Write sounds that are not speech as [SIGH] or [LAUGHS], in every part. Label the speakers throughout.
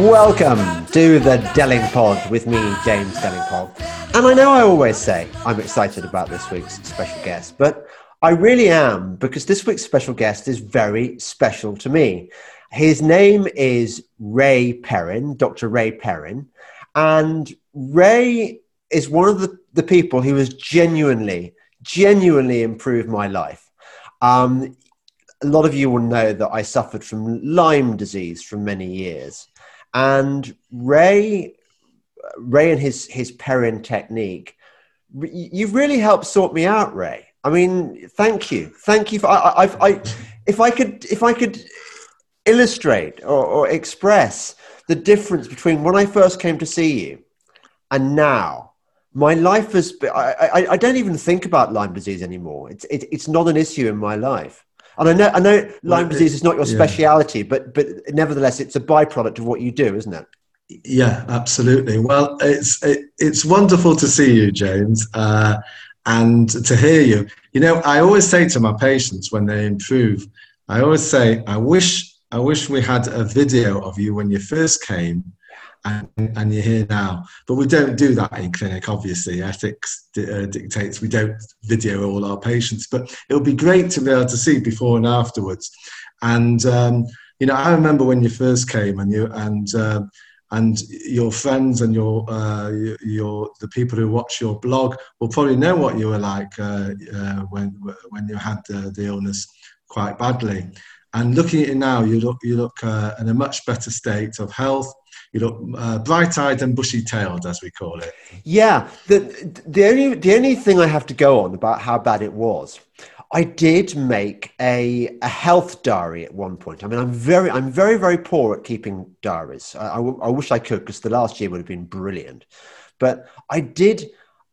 Speaker 1: Welcome to the Delingpod with me, James Delingpole. And I know I always say I'm excited about this week's special guest, but I really am because this week's special guest is very special to me. His name is Ray Perrin, Dr. Ray Perrin. And Ray is one of the, the people who has genuinely, genuinely improved my life. Um, a lot of you will know that I suffered from Lyme disease for many years. And Ray, Ray and his his Perrin technique, you've really helped sort me out, Ray. I mean, thank you, thank you. For, I, I, I, if I could, if I could illustrate or, or express the difference between when I first came to see you and now, my life has. Been, I, I, I don't even think about Lyme disease anymore. It's it, it's not an issue in my life. And I know, I know Lyme well, disease is not your speciality, yeah. but but nevertheless, it's a byproduct of what you do, isn't it?
Speaker 2: Yeah, absolutely. Well, it's it, it's wonderful to see you, James, uh, and to hear you. You know, I always say to my patients when they improve, I always say, I wish I wish we had a video of you when you first came and, and you're here now. But we don't do that in clinic, obviously. Ethics uh, dictates we don't video all our patients. But it would be great to be able to see before and afterwards. And, um, you know, I remember when you first came and you, and, uh, and your friends and your, uh, your the people who watch your blog will probably know what you were like uh, uh, when when you had the, the illness quite badly. And looking at you now, you look you look uh, in a much better state of health you know, uh, bright-eyed and bushy-tailed, as we call it.
Speaker 1: Yeah, the the only the only thing I have to go on about how bad it was, I did make a a health diary at one point. I mean, I'm very I'm very very poor at keeping diaries. I, I, I wish I could because the last year would have been brilliant, but I did.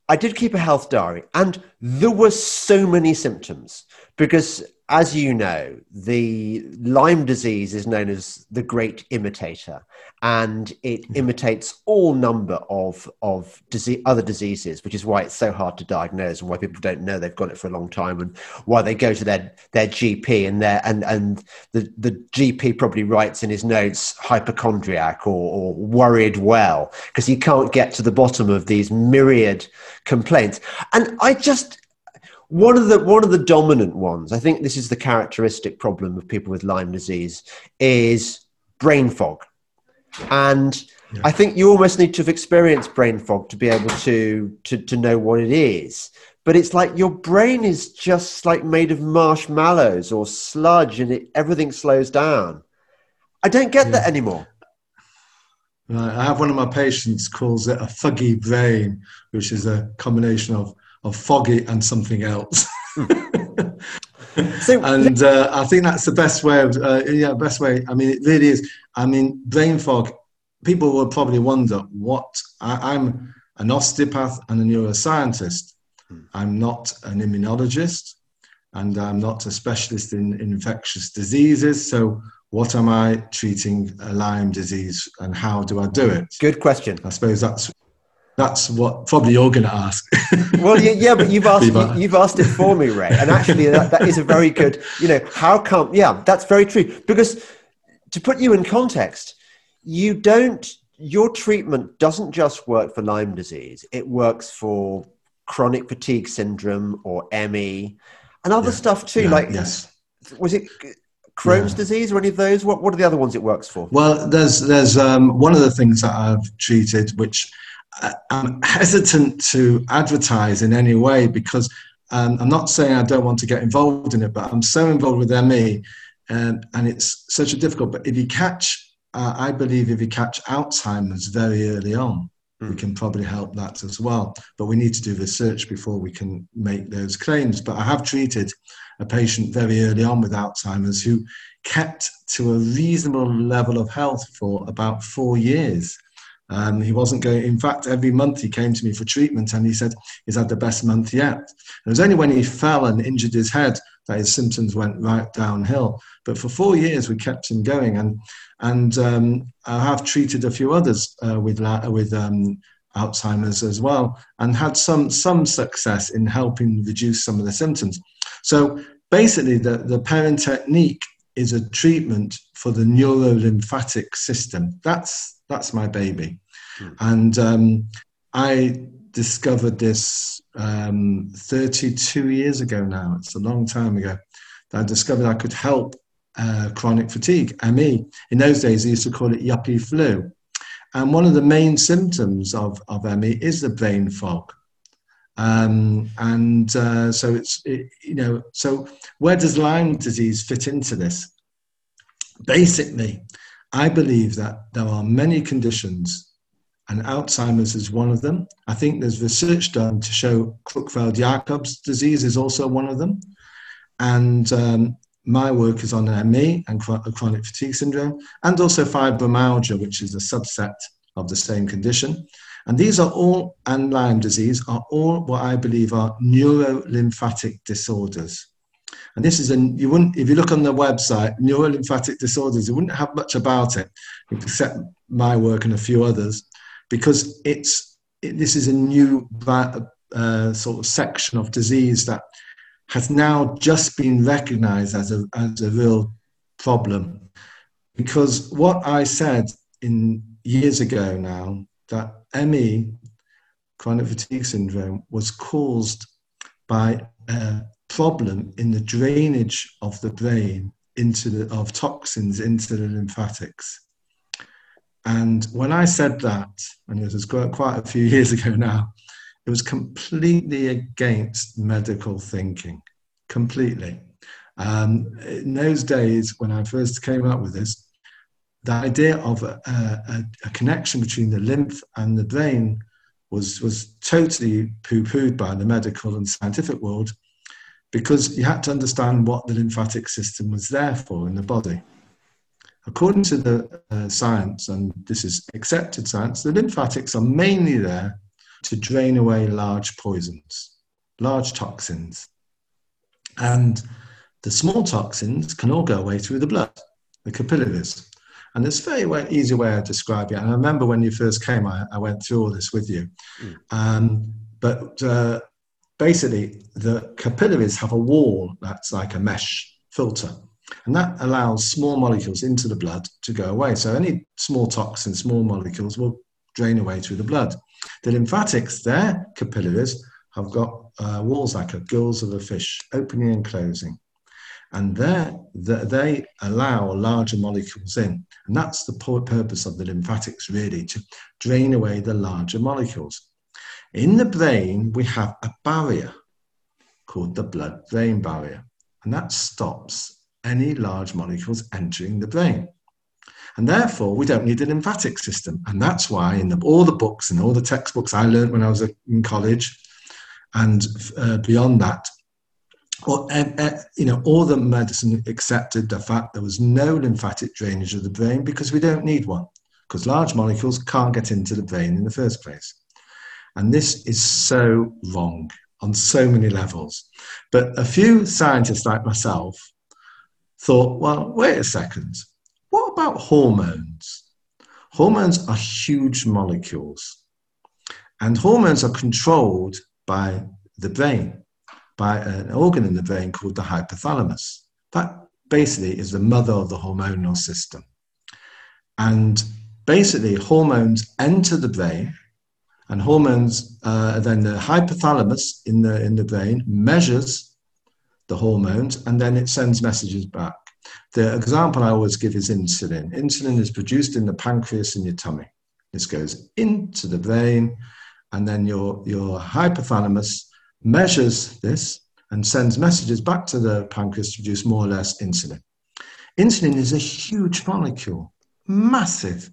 Speaker 1: I did keep a health diary, and there were so many symptoms because as you know, the Lyme disease is known as the great imitator, and it hmm. imitates all number of of disease, other diseases, which is why it's so hard to diagnose and why people don't know they've got it for a long time, and why they go to their their GP and their and and the the GP probably writes in his notes hypochondriac or, or worried well because he can't get to the bottom of these myriad complaints, and I just one of the one of the dominant ones i think this is the characteristic problem of people with lyme disease is brain fog and yeah. i think you almost need to have experienced brain fog to be able to, to to know what it is but it's like your brain is just like made of marshmallows or sludge and it, everything slows down i don't get yeah. that anymore
Speaker 2: Right. I have one of my patients calls it a fuggy brain, which is a combination of of foggy and something else. [LAUGHS] so, and uh, I think that's the best way of uh, yeah, best way. I mean, it really is. I mean, brain fog. People will probably wonder what I, am an osteopath and a neuroscientist. Hmm. I'm not an immunologist, and I'm not a specialist in, in infectious diseases. So, what am I treating a Lyme disease, and how do I do it?
Speaker 1: Good question.
Speaker 2: I suppose that's that's what probably you're going to ask. [LAUGHS]
Speaker 1: well, yeah, yeah, but you've [LAUGHS] asked you, have asked it for me, Ray, and actually that, that is a very good. You know, how come? Yeah, that's very true. Because to put you in context, you don't. Your treatment doesn't just work for Lyme disease; it works for chronic fatigue syndrome or ME, and other yeah, stuff too. Yeah, like, yes, was it Crohn's yeah. disease or any of those? What What are the other ones it works for?
Speaker 2: Well, there's there's um, one of the things that I've treated, which I'm hesitant to advertise in any way because um, I'm not saying I don't want to get involved in it, but I'm so involved with ME and, and it's such a difficult. But if you catch, uh, I believe if you catch Alzheimer's very early on, mm. we hmm. can probably help that as well. But we need to do research before we can make those claims. But I have treated a patient very early on with Alzheimer's who kept to a reasonable level of health for about four years. Um, he wasn't going, in fact, every month he came to me for treatment and he said he's had the best month yet. It was only when he fell and injured his head that his symptoms went right downhill. But for four years, we kept him going. And, and um, I have treated a few others uh, with, with um, Alzheimer's as well and had some, some success in helping reduce some of the symptoms. So basically, the, the Perrin technique is a treatment for the neurolymphatic system. That's that's my baby, mm. and um, I discovered this um, 32 years ago now. It's a long time ago. that I discovered I could help uh, chronic fatigue, ME. In those days, they used to call it yuppie flu. And one of the main symptoms of, of ME is the brain fog. Um, and uh, so it's, it, you know, so where does Lyme disease fit into this? Basically, I believe that there are many conditions, and Alzheimer's is one of them. I think there's research done to show Creutzfeldt-Jakob's disease is also one of them. And um, my work is on ME and chronic fatigue syndrome, and also fibromyalgia, which is a subset of the same condition. And these are all, and Lyme disease, are all what I believe are neurolymphatic disorders. And this is a, you wouldn't, if you look on the website, neurolymphatic disorders, you wouldn't have much about it, except my work and a few others, because it's, it, this is a new uh, sort of section of disease that has now just been recognized as a, as a real problem. Because what I said in years ago now, that ME, chronic fatigue syndrome, was caused by a problem in the drainage of the brain into the, of toxins into the lymphatics. And when I said that, and it was quite a few [LAUGHS] years ago now, it was completely against medical thinking, completely. Um, in those days, when I first came up with this, the idea of a, a, a connection between the lymph and the brain was, was totally poo pooed by the medical and scientific world because you had to understand what the lymphatic system was there for in the body. According to the uh, science, and this is accepted science, the lymphatics are mainly there to drain away large poisons, large toxins. And the small toxins can all go away through the blood, the capillaries. And there's a very way, easy way of describing it. And I remember when you first came, I, I went through all this with you. Mm. Um, but uh, basically, the capillaries have a wall that's like a mesh filter. And that allows small molecules into the blood to go away. So any small toxins, small molecules will drain away through the blood. The lymphatics, their capillaries, have got uh, walls like a gills of a fish, opening and closing. And there, they allow larger molecules in. And that's the purpose of the lymphatics, really, to drain away the larger molecules. In the brain, we have a barrier called the blood brain barrier, and that stops any large molecules entering the brain. And therefore, we don't need a lymphatic system. And that's why in the, all the books and all the textbooks I learned when I was in college and uh, beyond that, or, uh, uh, you know, all the medicine accepted the fact there was no lymphatic drainage of the brain because we don't need one, because large molecules can't get into the brain in the first place. And this is so wrong on so many levels. But a few scientists like myself thought, well, wait a second, what about hormones? Hormones are huge molecules, and hormones are controlled by the brain, by an organ in the brain called the hypothalamus. That basically is the mother of the hormonal system. And basically, hormones enter the brain and hormones, uh, then the hypothalamus in the, in the brain measures the hormones and then it sends messages back. The example I always give is insulin. Insulin is produced in the pancreas in your tummy. This goes into the brain, and then your, your hypothalamus measures this and sends messages back to the pancreas to produce more or less insulin. Insulin is a huge molecule, massive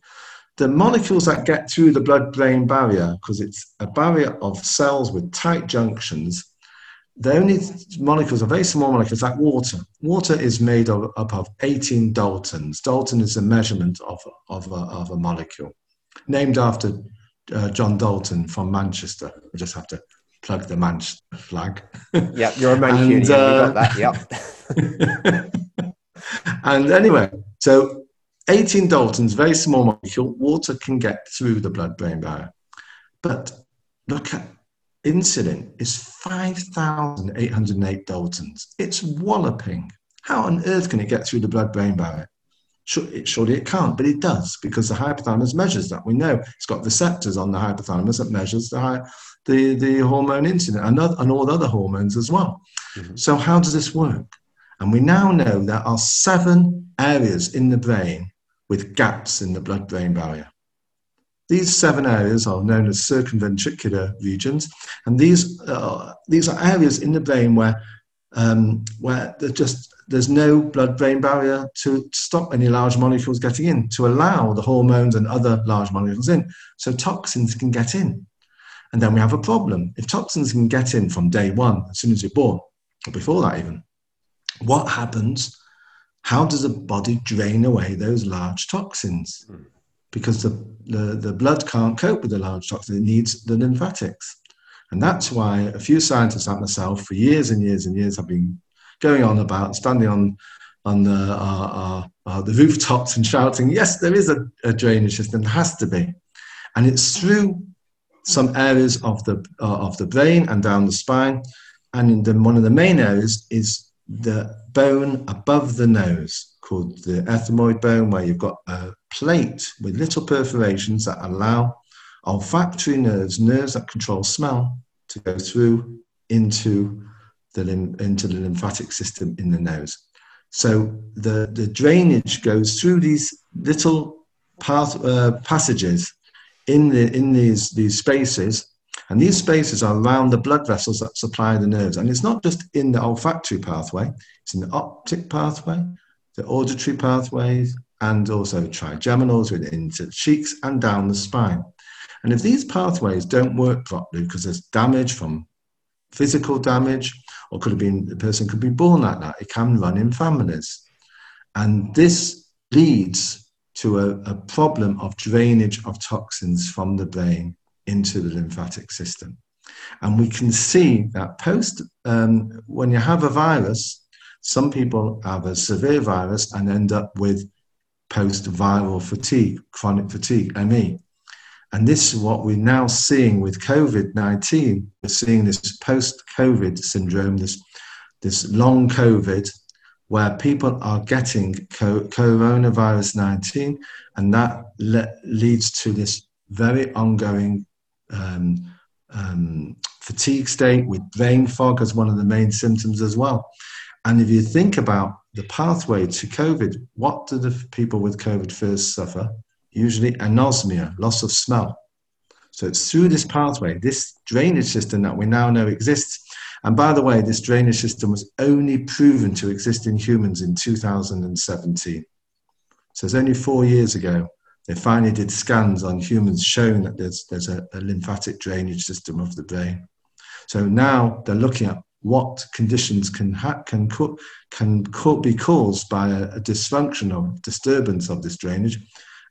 Speaker 2: the molecules that get through the blood brain barrier, because it's a barrier of cells with tight junctions, the only molecules are very small molecules like water. Water is made of, up of 18 Daltons. Dalton is a measurement of, of, a, of a molecule, named after uh, John Dalton from Manchester. I just have to plug the Manchester flag.
Speaker 1: yeah, you're a Mancunian. and, uh, that. Yep. [LAUGHS]
Speaker 2: and anyway, so 18 Daltons, very small molecule, water can get through the blood brain barrier. But look at insulin is 5,808 Daltons. It's walloping. How on earth can it get through the blood-brain barrier? Surely it can't, but it does because the hypothalamus measures that. We know it's got receptors on the hypothalamus that measures the, the, the hormone insulin and, and all the other hormones as well. Mm-hmm. So how does this work? And we now know there are seven areas in the brain with gaps in the blood brain barrier. These seven areas are known as circumventricular regions, and these, uh, these are areas in the brain where, um, where just, there's no blood brain barrier to stop any large molecules getting in, to allow the hormones and other large molecules in, so toxins can get in. And then we have a problem. If toxins can get in from day one, as soon as you're born, or before that even, what happens? How does the body drain away those large toxins? Because the, the, the blood can't cope with the large toxins, it needs the lymphatics. And that's why a few scientists like myself, for years and years and years, have been going on about standing on on the, uh, uh, uh, the rooftops and shouting, yes, there is a, a, drainage system, there has to be. And it's through some areas of the, uh, of the brain and down the spine. And the, one of the main areas is the bone above the nose called the ethmoid bone, where you've got a plate with little perforations that allow olfactory nerves, nerves that control smell, to go through into the, into the lymphatic system in the nose. So the, the drainage goes through these little path, uh, passages in, the, in these, these spaces and these spaces are around the blood vessels that supply the nerves. And it's not just in the olfactory pathway, it's in the optic pathway, the auditory pathways, and also trigeminals within the cheeks and down the spine. And if these pathways don't work properly because there's damage from physical damage, or could have been the person could be born like that, it can run in families. And this leads to a, a problem of drainage of toxins from the brain into the lymphatic system. And we can see that post, um, when you have a virus, some people have a severe virus and end up with post viral fatigue, chronic fatigue, ME. And this is what we're now seeing with COVID 19. We're seeing this post COVID syndrome, this, this long COVID, where people are getting co- coronavirus 19, and that le- leads to this very ongoing um, um, fatigue state with brain fog as one of the main symptoms as well. And if you think about the pathway to COVID, what do the people with COVID first suffer? Usually anosmia, loss of smell. So it's through this pathway, this drainage system that we now know exists. And by the way, this drainage system was only proven to exist in humans in 2017. So it's only four years ago they finally did scans on humans showing that there's, there's a, a lymphatic drainage system of the brain. So now they're looking at what conditions can ha- can co- can co- be caused by a, a, dysfunction or disturbance of this drainage,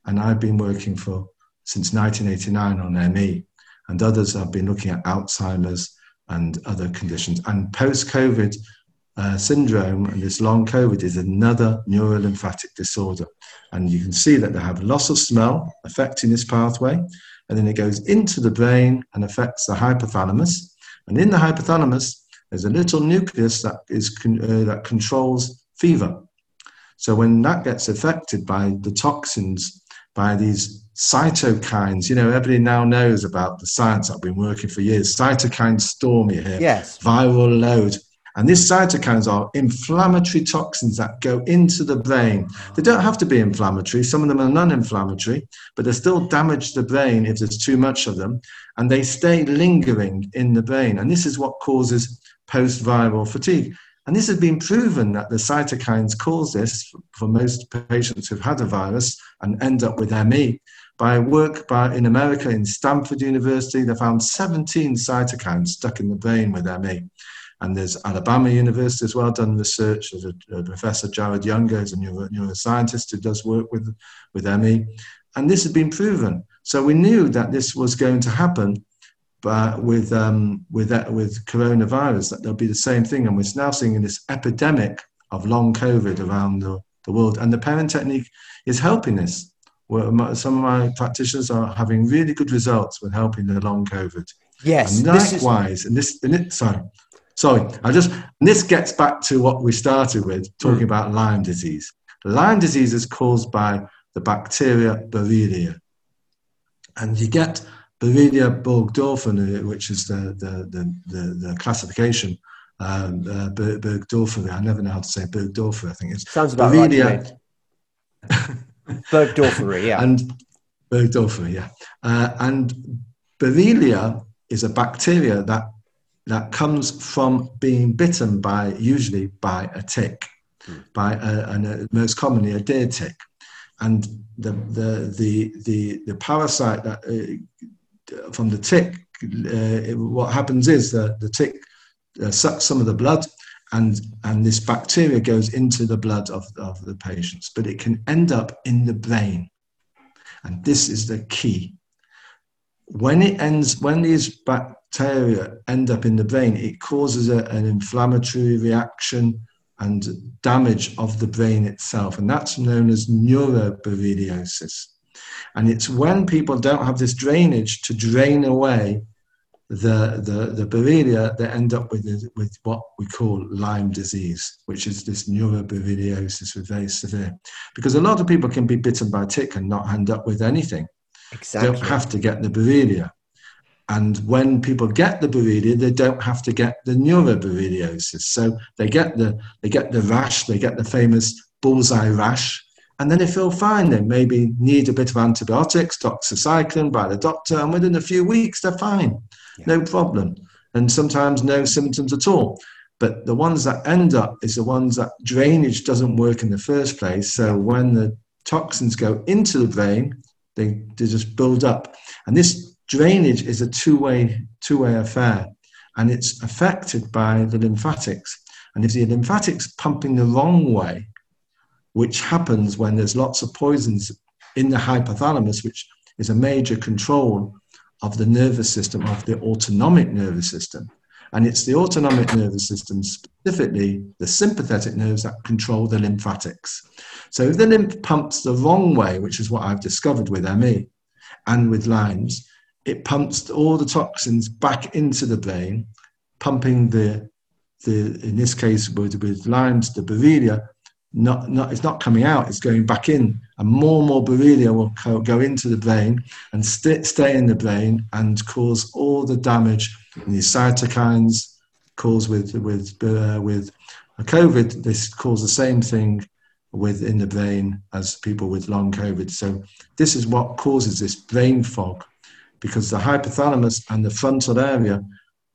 Speaker 2: and I've been working for since 1989 on ME, and others have been looking at Alzheimer's and other conditions. And post-COVID, uh, syndrome and this long COVID is another neurolymphatic disorder. And you can see that they have loss of smell affecting this pathway, and then it goes into the brain and affects the hypothalamus. And in the hypothalamus, there's a little nucleus that is con- uh, that controls fever. So when that gets affected by the toxins, by these cytokines, you know, everybody now knows about the science I've been working for years. Cytokine storm, you hear?
Speaker 1: Yes.
Speaker 2: Viral load. And these cytokines are inflammatory toxins that go into the brain. They don't have to be inflammatory. Some of them are non inflammatory, but they still damage the brain if there's too much of them. And they stay lingering in the brain. And this is what causes post viral fatigue. And this has been proven that the cytokines cause this for most patients who've had a virus and end up with ME. By work by, in America in Stanford University, they found 17 cytokines stuck in the brain with ME. And there's Alabama University as well done research. There's a, a Professor Jarred Younger, who's a neuro, neuroscientist who does work with, with ME. And this has been proven. So we knew that this was going to happen but with, um, with, that, with coronavirus, that there'll be the same thing. And we're now seeing this epidemic of long COVID around the, the world. And the Perrin technique is helping this. Some of my practitioners are having really good results with helping the long COVID.
Speaker 1: Yes.
Speaker 2: And likewise, and this, and it, sorry, Sorry, I just, this gets back to what we started with, talking mm. about Lyme disease. Lyme disease is caused by the bacteria Borrelia. And you get Borrelia burgdorferi, which is the, the, the, the, the classification, um, uh, Burgdorferi. I never know how to say Burgdorferi, I think it's.
Speaker 1: Sounds about Borrelia. right. [LAUGHS] Burgdorferi, yeah.
Speaker 2: and Burgdorferi, yeah. Uh, and Borrelia is a bacteria that that comes from being bitten by usually by a tick, mm. by a, and a, most commonly a deer tick, and the the the the, the parasite that uh, from the tick, uh, what happens is that the tick uh, sucks some of the blood. And, and this bacteria goes into the blood of, of the patients, but it can end up in the brain. And this is the key. When it ends, when these bacteria end up in the brain, it causes a, an inflammatory reaction and damage of the brain itself. And that's known as neuroborreliosis. And it's when people don't have this drainage to drain away the, the, the borrelia that end up with, with what we call Lyme disease, which is this neuroborreliosis, with very severe. Because a lot of people can be bitten by a tick and not end up with anything. Exactly. They don't have to get the borrelia. And when people get the Borrelia, they don't have to get the neuroborreliosis. So they get the they get the rash, they get the famous bullseye rash, and then they feel fine. They maybe need a bit of antibiotics, doxycycline by the doctor, and within a few weeks they're fine, yeah. no problem. And sometimes no symptoms at all. But the ones that end up is the ones that drainage doesn't work in the first place. So when the toxins go into the brain, they, they just build up. And this drainage is a two-way two-way affair and it's affected by the lymphatics and if the lymphatics pumping the wrong way which happens when there's lots of poisons in the hypothalamus which is a major control of the nervous system of the autonomic nervous system. And it's the autonomic nervous system specifically the sympathetic nerves that control the lymphatics. So if the lymph pumps the wrong way which is what i've discovered with me and with Lyme's it pumps all the toxins back into the brain, pumping the the in this case with, with Lyme's the Borrelia, not, not it's not coming out, it's going back in, and more and more Borrelia will co- go into the brain and st- stay in the brain and cause all the damage in these cytokines. Cause with with uh, with COVID, this causes the same thing within the brain as people with long COVID. So this is what causes this brain fog because the hypothalamus and the frontal area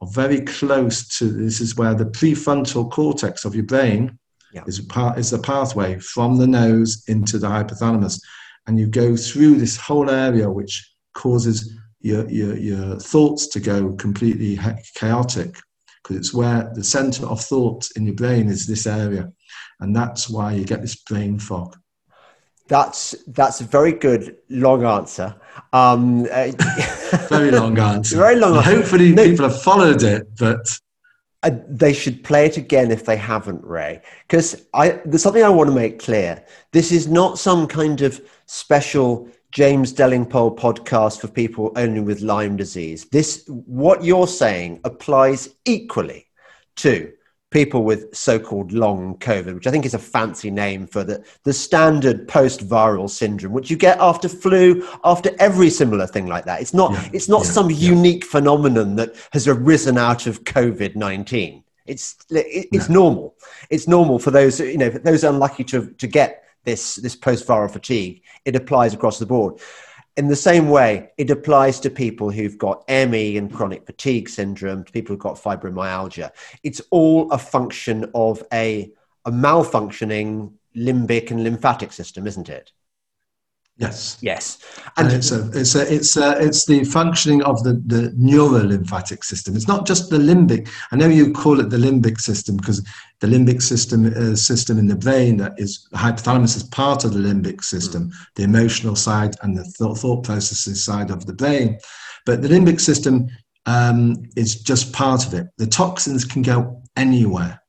Speaker 2: are very close to this is where the prefrontal cortex of your brain yeah. is a part is the pathway from the nose into the hypothalamus and you go through this whole area which causes your, your, your thoughts to go completely chaotic because it's where the center of thought in your brain is this area and that's why you get this brain fog
Speaker 1: that's that's a very good long answer. Um,
Speaker 2: uh, [LAUGHS] very long [LAUGHS] answer.
Speaker 1: Very long
Speaker 2: answer. Hopefully, no, people have followed it, but
Speaker 1: they should play it again if they haven't, Ray. Because there's something I want to make clear. This is not some kind of special James Delingpole podcast for people only with Lyme disease. This what you're saying applies equally to people with so-called long COVID, which I think is a fancy name for the, the standard post-viral syndrome, which you get after flu, after every similar thing like that. It's not, yeah, it's not yeah, some yeah. unique phenomenon that has arisen out of COVID-19. It's, it's normal. It's normal for those, you know, those unlucky to, to get this, this post-viral fatigue. It applies across the board in the same way, it applies to people who've got ME and chronic fatigue syndrome, to people who've got fibromyalgia. It's all a function of a, a malfunctioning limbic and lymphatic system, isn't it?
Speaker 2: Yes.
Speaker 1: Yes.
Speaker 2: And, and it's a, it's a, it's a, it's the functioning of the, the neurolymphatic system. It's not just the limbic. I know you call it the limbic system because the limbic system uh, system in the brain that is the hypothalamus is part of the limbic system, mm. the emotional side and the thought, thought processes side of the brain. But the limbic system um, is just part of it. The toxins can go anywhere.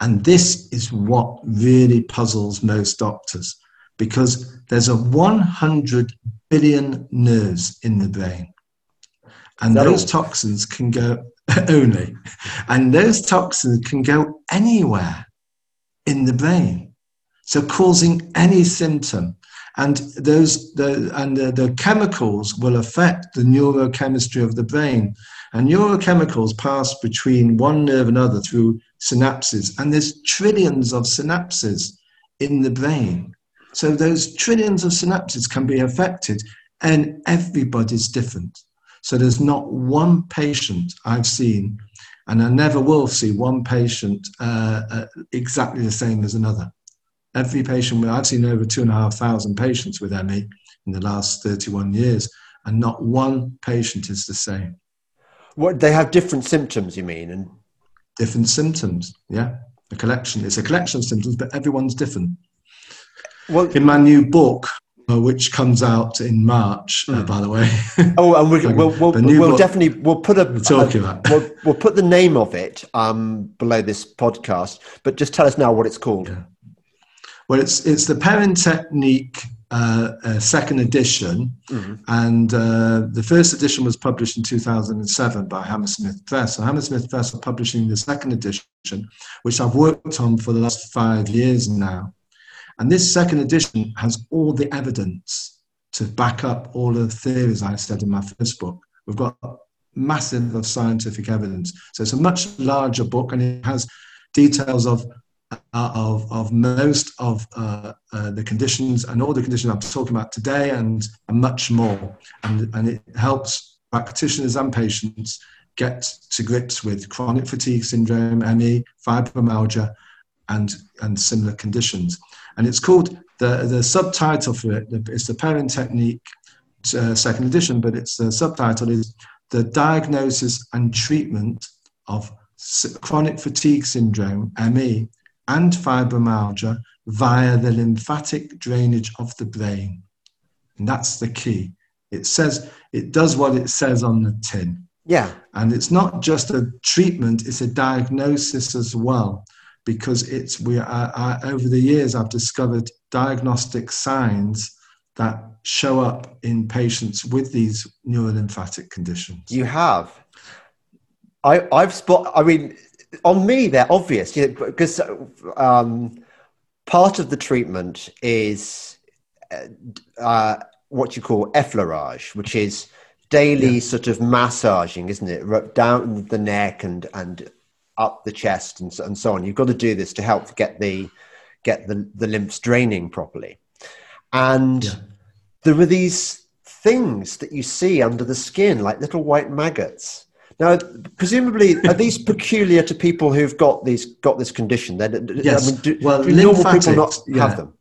Speaker 2: And this is what really puzzles most doctors because there's a 100 billion nerves in the brain. And those all? toxins can go, [LAUGHS] only. And those toxins can go anywhere in the brain. So causing any symptom. And those the and the, the chemicals will affect the neurochemistry of the brain. And neurochemicals pass between one nerve and another through synapses. And there's trillions of synapses in the brain. So those trillions of synapses can be affected, and everybody's different. So there's not one patient I've seen, and I never will see one patient uh, uh, exactly the same as another. Every patient, I've seen over two and a half thousand patients with ME in the last 31 years, and not one patient is the same.
Speaker 1: What they have different symptoms, you mean, and
Speaker 2: different symptoms. Yeah, a collection. It's a collection of symptoms, but everyone's different. Well, in my new book, uh, which comes out in March, uh, hmm. by the way. [LAUGHS]
Speaker 1: oh, and we, [LAUGHS] will we'll, we'll, we'll definitely we'll put a,
Speaker 2: talking about.
Speaker 1: we'll, we'll put the name of it um, below this podcast. But just tell us now what it's called. Yeah.
Speaker 2: Well, it's it's the Perrin Technique uh, uh, second edition, mm-hmm. and uh, the first edition was published in 2007 by Hammersmith Press. So Hammersmith Press are publishing the second edition, which I've worked on for the last five years now. And this second edition has all the evidence to back up all the theories I said in my first book. We've got massive of scientific evidence. So it's a much larger book and it has details of uh, of, of most of uh, uh, the conditions and all the conditions I'm talking about today and, and much more. And, and it helps practitioners and patients get to grips with chronic fatigue syndrome, ME, fibromyalgia, and, and similar conditions. And it's called, the, the subtitle for it is the Perrin Technique uh, second edition, but its the subtitle is The Diagnosis and Treatment of Chronic Fatigue Syndrome, ME, and Fibromyalgia via the lymphatic drainage of the brain. And that's the key. It says, it does what it says on the tin.
Speaker 1: Yeah.
Speaker 2: And it's not just a treatment, it's a diagnosis as well because it's we I, I, over the years I've discovered diagnostic signs that show up in patients with these neurolymphatic conditions.
Speaker 1: You have. I, I've spot. I mean, on me they're obvious you know, because um, part of the treatment is uh, uh what you call effleurage, which is daily yeah. sort of massaging, isn't it? Down the neck and and up the chest and so, and so on. You've got to do this to help get the get the, the lymphs draining properly. And yeah. there are these things that you see under the skin, like little white maggots. Now, presumably, are these [LAUGHS] peculiar to people who've got these got this condition?
Speaker 2: Yes. I mean,
Speaker 1: do, well, do normal people not yeah. have them?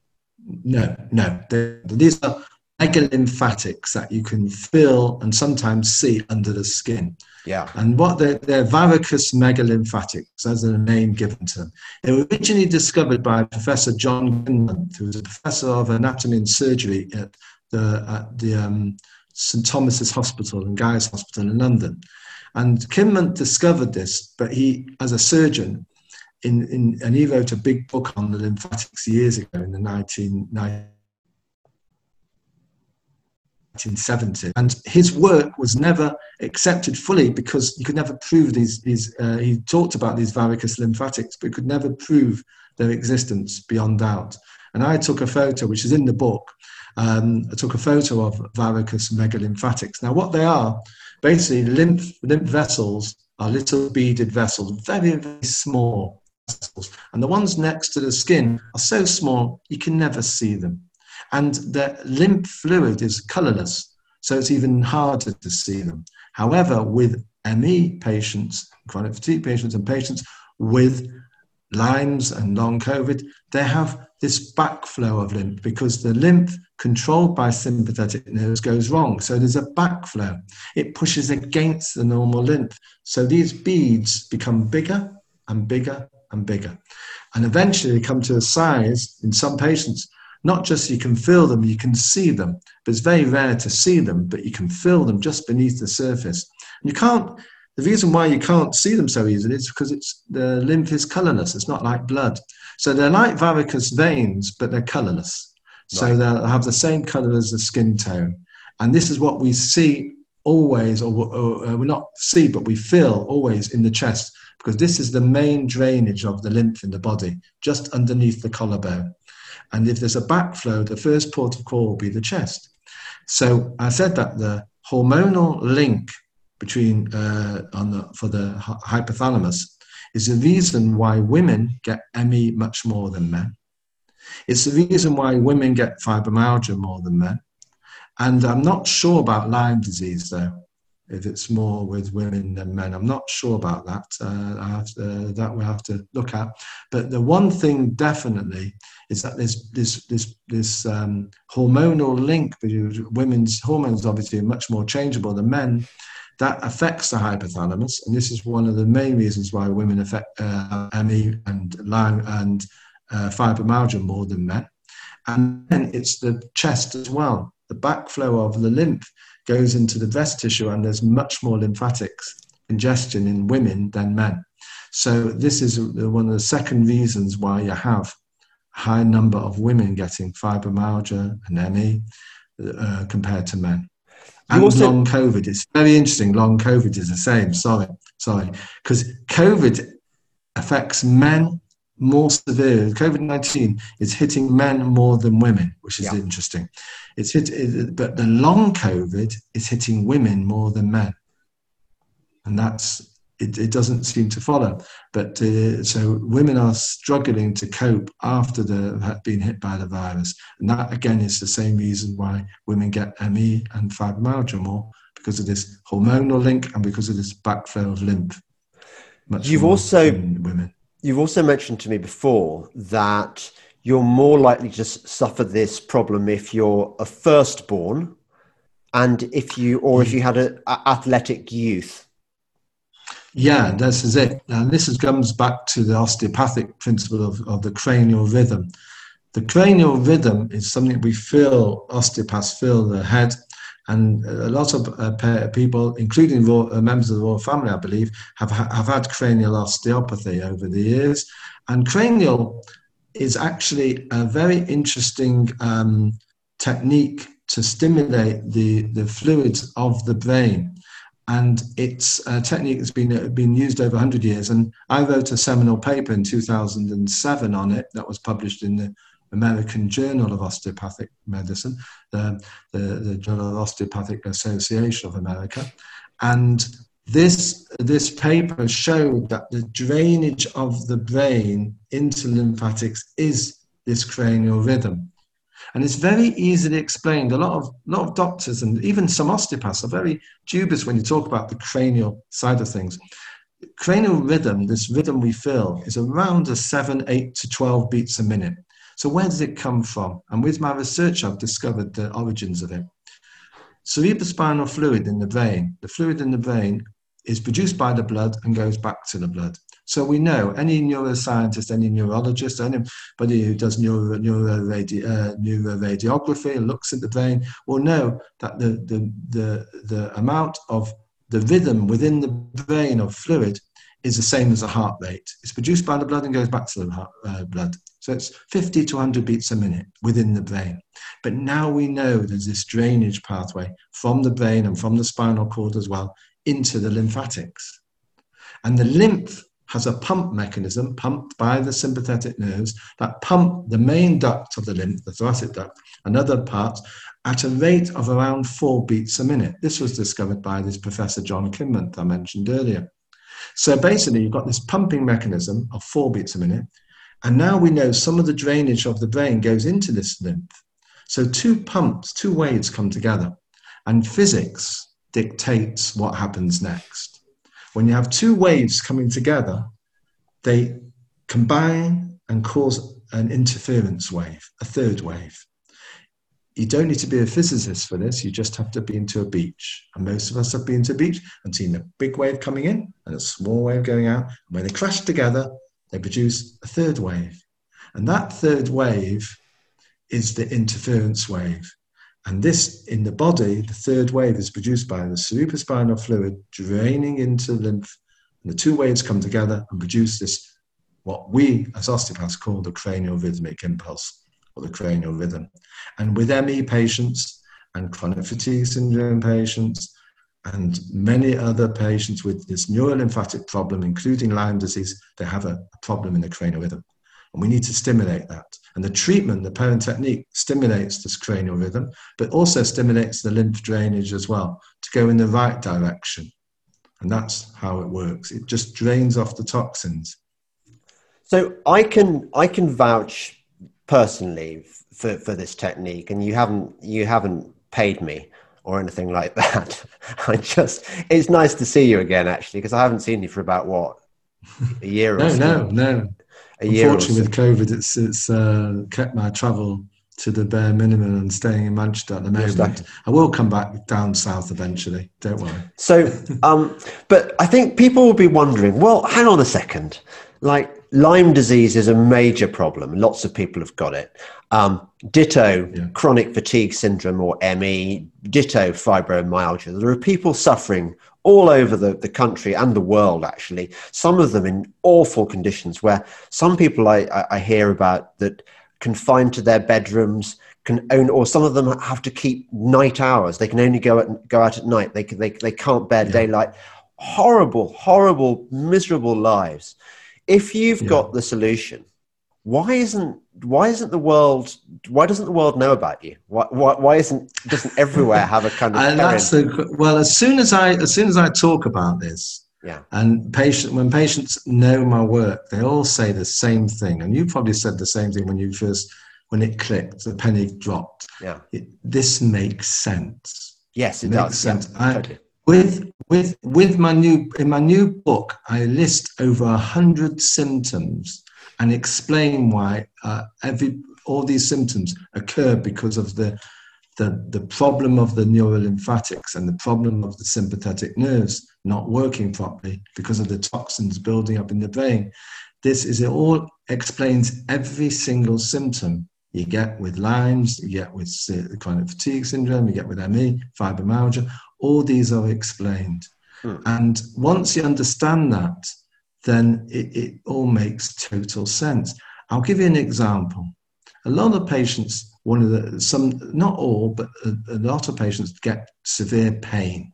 Speaker 2: No, no. these are megalymphatics that you can feel and sometimes see under the skin.
Speaker 1: Yeah.
Speaker 2: And what they're, they're varicose megalymphatics, as a name given to them. They were originally discovered by Professor John Kinmonth, who was a professor of anatomy and surgery at the, at the um, St Thomas's Hospital and Guy's Hospital in London. And Kinmonth discovered this, but he, as a surgeon, in, in, and he wrote a big book on the lymphatics years ago in the 1990s 1970. And his work was never accepted fully because you could never prove these. these uh, he talked about these varicose lymphatics, but could never prove their existence beyond doubt. And I took a photo, which is in the book. Um, I took a photo of varicose megalymphatics. Now, what they are, basically, lymph, lymph vessels are little beaded vessels, very, very small vessels. And the ones next to the skin are so small, you can never see them. And the lymph fluid is colorless, so it's even harder to see them. However, with ME patients, chronic fatigue patients, and patients with Lyme's and long COVID, they have this backflow of lymph because the lymph controlled by sympathetic nerves goes wrong. So there's a backflow. It pushes against the normal lymph. So these beads become bigger and bigger and bigger. And eventually they come to a size in some patients not just you can feel them, you can see them. But it's very rare to see them, but you can feel them just beneath the surface. And you can't, the reason why you can't see them so easily is because it's the lymph is colorless. It's not like blood. So they're like varicose veins, but they're colorless. So right. they'll have the same color as the skin tone. And this is what we see always, or, or, or uh, we not see, but we feel always in the chest because this is the main drainage of the lymph in the body, just underneath the collarbone. And if there's a backflow, the first port of call will be the chest. So I said that the hormonal link between uh, on the, for the hypothalamus is the reason why women get ME much more than men. It's the reason why women get fibromyalgia more than men. And I'm not sure about Lyme disease, though if it's more with women than men. I'm not sure about that. Uh, to, uh, that we'll have to look at. But the one thing definitely is that this this this um, hormonal link between women's hormones obviously are much more changeable than men. That affects the hypothalamus, and this is one of the main reasons why women affect uh, ME and Lyme and uh, fibromyalgia more than men. And then it's the chest as well. The backflow of the lymph goes into the breast tissue, and there's much more lymphatics congestion in women than men. So this is one of the second reasons why you have a high number of women getting fibromyalgia and ME uh, compared to men. And also, long COVID, it's very interesting. Long COVID is the same. Sorry, sorry, because COVID affects men more severe. COVID 19 is hitting men more than women, which is yeah. interesting. It's hit, it, but the long COVID is hitting women more than men. And that's, it, it doesn't seem to follow. But uh, so women are struggling to cope after they've been hit by the virus. And that, again, is the same reason why women get ME and fibromyalgia more because of this hormonal link and because of this backflow of lymph.
Speaker 1: You've also women You've also mentioned to me before that you're more likely to suffer this problem if you're a firstborn and if you or if you had an athletic youth.
Speaker 2: Yeah this is it. And this is, comes back to the osteopathic principle of, of the cranial rhythm. The cranial rhythm is something we feel osteopaths feel the head and a lot of uh, people, including uh, members of the royal family, I believe, have, have had cranial osteopathy over the years. And cranial is actually a very interesting um, technique to stimulate the, the fluids of the brain. And it's a technique that's been, uh, been used over 100 years. And I wrote a seminal paper in 2007 on it that was published in the American Journal of Osteopathic Medicine, the, the, the Journal of Osteopathic Association of America. And this, this paper showed that the drainage of the brain into lymphatics is this cranial rhythm. And it's very easily explained. A lot of, lot of doctors and even some osteopaths are very dubious when you talk about the cranial side of things. Cranial rhythm, this rhythm we feel, is around a 7, 8 to 12 beats a minute. So where does it come from? And with my research, I've discovered the origins of it. Cerebrospinal fluid in the brain, the fluid in the brain is produced by the blood and goes back to the blood. So we know any neuroscientist, any neurologist, anybody who does neuro, neuroradi, uh, neuroradiography and looks at the brain will know that the, the, the, the amount of the rhythm within the brain of fluid is the same as a heart rate. It's produced by the blood and goes back to the heart, uh, blood. So it's 50 to 100 beats a minute within the brain. But now we know there's this drainage pathway from the brain and from the spinal cord as well into the lymphatics. And the lymph has a pump mechanism pumped by the sympathetic nerves that pump the main duct of the lymph, the thoracic duct, and other parts at a rate of around four beats a minute. This was discovered by this Professor John Kinmonth I mentioned earlier. So basically, you've got this pumping mechanism of four beats a minute, and now we know some of the drainage of the brain goes into this lymph. So two pumps, two waves come together. And physics dictates what happens next. When you have two waves coming together, they combine and cause an interference wave, a third wave. You don't need to be a physicist for this, you just have to be into a beach. And most of us have been to a beach and seen a big wave coming in and a small wave going out. And when they crash together, they produce a third wave. And that third wave is the interference wave. And this, in the body, the third wave is produced by the cerebrospinal fluid draining into lymph. And the two waves come together and produce this, what we as osteopaths call the cranial rhythmic impulse or the cranial rhythm. And with ME patients and chronic fatigue syndrome patients and many other patients with this neurolymphatic problem, including Lyme disease, they have a, a problem in the cranial rhythm. And we need to stimulate that. And the treatment, the Perrin technique, stimulates this cranial rhythm, but also stimulates the lymph drainage as well to go in the right direction. And that's how it works. It just drains off the toxins.
Speaker 1: So I can I can vouch personally for, for this technique, and you haven't you haven't paid me or anything like [LAUGHS] that. I just it's nice to see you again actually because I haven't seen you for about what a year
Speaker 2: no,
Speaker 1: or so.
Speaker 2: No, no, a year. Unfortunately, with COVID, it's it's uh, kept my travel to the bare minimum and staying in Manchester at the moment. I will come back down south eventually. Don't worry.
Speaker 1: So, um, but I think people will be wondering. Well, hang on a second. Like Lyme disease is a major problem. Lots of people have got it. Um, ditto yeah. chronic fatigue syndrome or ME. Ditto fibromyalgia. There are people suffering all over the, the country and the world, actually. Some of them in awful conditions where some people I, I, I hear about that confined to their bedrooms can own, or some of them have to keep night hours. They can only go out, go out at night. They, can, they, they can't bear yeah. daylight. Horrible, horrible, miserable lives. If you've yeah. got the solution, why isn't why isn't the world why doesn't the world know about you? Why, why, why isn't doesn't [LAUGHS] everywhere have a kind of
Speaker 2: and that's a, well as soon as i as soon as i talk about this
Speaker 1: yeah.
Speaker 2: and patient when patients know my work they all say the same thing. And you probably said the same thing when you first when it clicked the penny dropped.
Speaker 1: Yeah.
Speaker 2: It, this makes sense.
Speaker 1: Yes it,
Speaker 2: it does. Sense. Yeah, I, totally. With with with my new in my new book i list over a hundred symptoms and explain why uh, every all these symptoms occur because of the, the the problem of the neurolymphatics and the problem of the sympathetic nerves not working properly because of the toxins building up in the brain. This is it all explains every single symptom you get with Lyme's, you get with chronic fatigue syndrome, you get with ME, fibromyalgia. All these are explained. Hmm. And once you understand that, then it, it all makes total sense. I'll give you an example. A lot of patients, one of the, some, not all, but a, a lot of patients get severe pain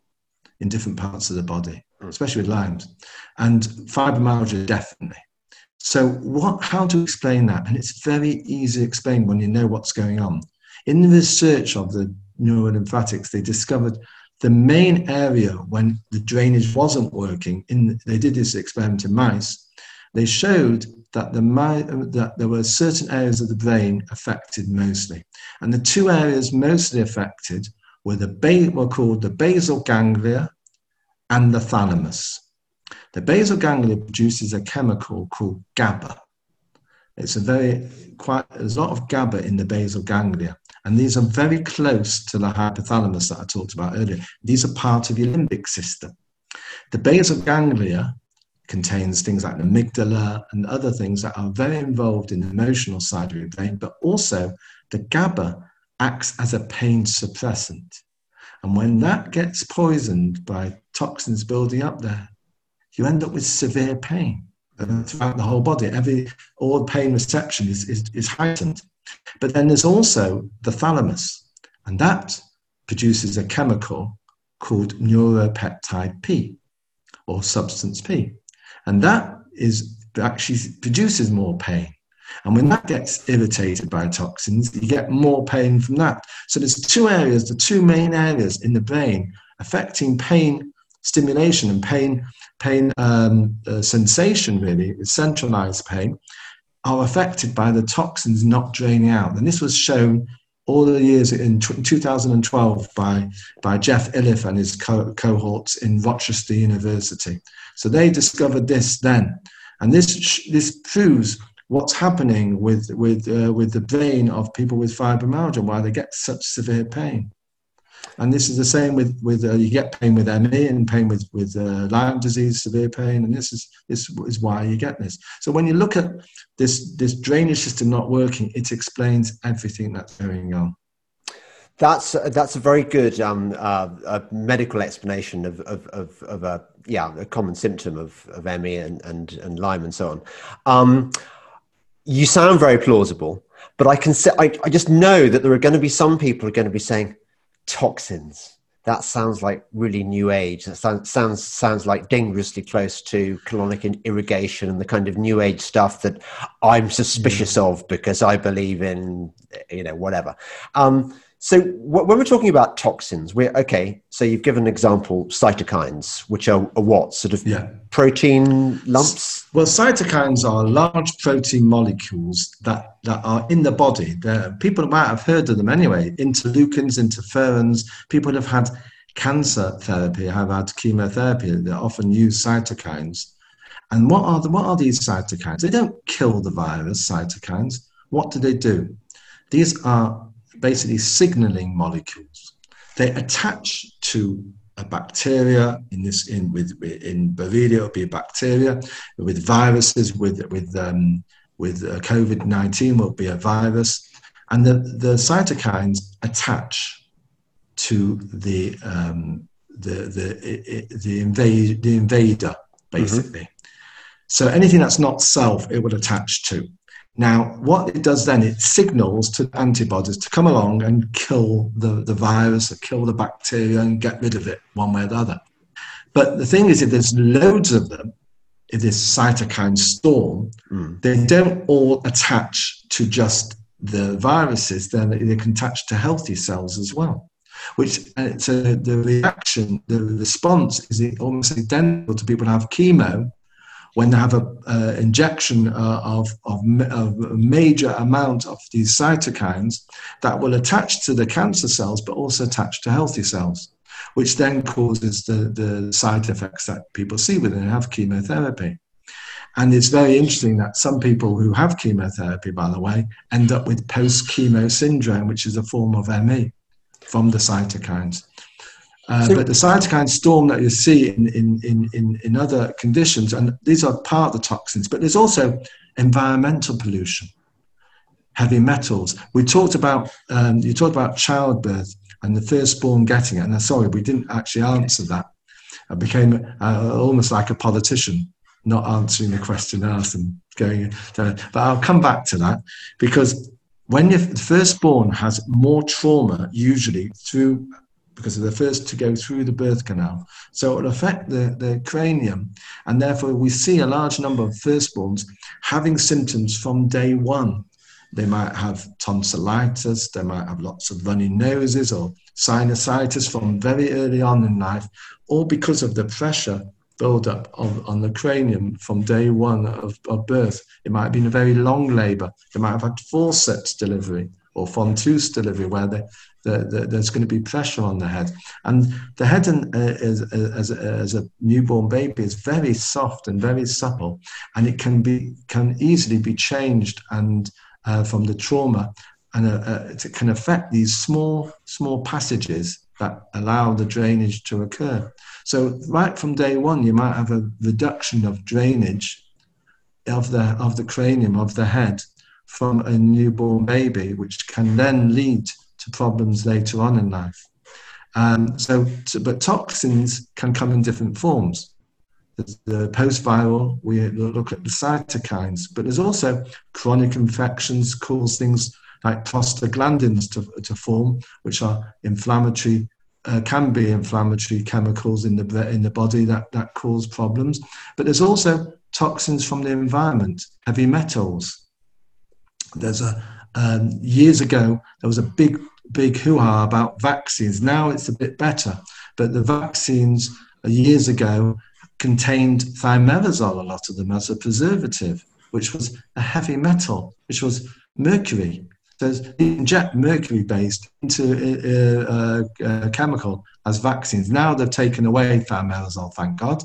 Speaker 2: in different parts of the body, hmm. especially with Lyme's, and fibromyalgia definitely. So, what, how to explain that? And it's very easy to explain when you know what's going on. In the research of the neurolymphatics, they discovered the main area when the drainage wasn't working, in, they did this experiment in mice, they showed that, the, that there were certain areas of the brain affected mostly. And the two areas mostly affected were, the, were called the basal ganglia and the thalamus. The basal ganglia produces a chemical called GABA. It's a very quite there's a lot of GABA in the basal ganglia, and these are very close to the hypothalamus that I talked about earlier. These are part of your limbic system. The basal ganglia contains things like the amygdala and other things that are very involved in the emotional side of your brain, but also the GABA acts as a pain suppressant. And when that gets poisoned by toxins building up there, you end up with severe pain throughout the whole body. Every all pain reception is, is, is heightened. But then there's also the thalamus, and that produces a chemical called neuropeptide P or substance P. And that is actually produces more pain. And when that gets irritated by toxins, you get more pain from that. So there's two areas, the two main areas in the brain affecting pain stimulation and pain, pain um, uh, sensation really, centralized pain, are affected by the toxins not draining out. And this was shown all the years in 2012 by, by Jeff Iliff and his co- cohorts in Rochester University. So they discovered this then. And this, this proves what's happening with, with, uh, with the brain of people with fibromyalgia, why they get such severe pain. And this is the same with with uh, you get pain with ME and pain with with uh, Lyme disease, severe pain, and this is this is why you get this. So when you look at this this drainage system not working, it explains everything that's going on.
Speaker 1: That's that's a very good um, uh, a medical explanation of of, of, of a yeah a common symptom of, of ME and, and and Lyme and so on. Um, you sound very plausible, but I can say I, I just know that there are going to be some people who are going to be saying toxins. that sounds like really new age. That sounds sounds sounds like dangerously close to colonic irrigation and the kind of new age stuff that I'm suspicious mm. of because I believe in you know whatever. Um, so when we're talking about toxins, we're okay. So you've given an example, cytokines, which are, are what sort of yeah. protein lumps?
Speaker 2: Well, cytokines are large protein molecules that, that are in the body. They're, people might have heard of them anyway. Interleukins, interferons. People have had cancer therapy, have had chemotherapy. They often use cytokines. And what are the, what are these cytokines? They don't kill the virus. Cytokines. What do they do? These are basically signaling molecules. They attach to a bacteria in this in with in it would be a bacteria with viruses with with um, with uh, COVID nineteen will be a virus, and the the cytokines attach to the um, the the the, invade, the invader basically. Mm-hmm. So anything that's not self, it would attach to. Now, what it does then, it signals to antibodies to come along and kill the, the virus or kill the bacteria and get rid of it one way or the other. But the thing is, if there's loads of them, if this cytokine storm, mm. they don't all attach to just the viruses, then they can attach to healthy cells as well. Which uh, so the reaction, the response is almost identical to people who have chemo when they have an uh, injection uh, of, of, of, a major amount of these cytokines that will attach to the cancer cells but also attach to healthy cells, which then causes the, the side effects that people see when they have chemotherapy. And it's very interesting that some people who have chemotherapy, by the way, end up with post chemo syndrome, which is a form of ME from the cytokines. Uh, so, but the cytokine storm that you see in, in, in, in, in other conditions, and these are part of the toxins, but there's also environmental pollution, heavy metals. We talked about, um, you talked about childbirth and the firstborn getting it. And I'm sorry, we didn't actually answer that. I became uh, almost like a politician, not answering the question asked and going. To, but I'll come back to that because when the firstborn has more trauma, usually through because they're the first to go through the birth canal. So it will affect the, the cranium. And therefore, we see a large number of firstborns having symptoms from day one. They might have tonsillitis, they might have lots of runny noses or sinusitis from very early on in life, all because of the pressure buildup on the cranium from day one of, of birth. It might have been a very long labor. They might have had forceps delivery or ventouse delivery where they, the, the, there's going to be pressure on the head. And the head in, uh, is, uh, as, a, as a newborn baby is very soft and very supple, and it can be can easily be changed and uh, from the trauma, and uh, uh, it can affect these small small passages that allow the drainage to occur. So right from day one, you might have a reduction of drainage of the of the cranium of the head from a newborn baby, which can then lead to problems later on in life. Um, so, but toxins can come in different forms. The, the post-viral, we look at the cytokines, but there's also chronic infections cause things like prostaglandins to, to form, which are inflammatory, uh, can be inflammatory chemicals in the in the body that that cause problems. But there's also toxins from the environment, heavy metals. There's a um, years ago there was a big big hoo-ha about vaccines. Now it's a bit better, but the vaccines years ago contained thimerosal, a lot of them, as a preservative, which was a heavy metal, which was mercury. So inject mercury-based into a, a, a, chemical as vaccines. Now they've taken away thimerosal, thank God,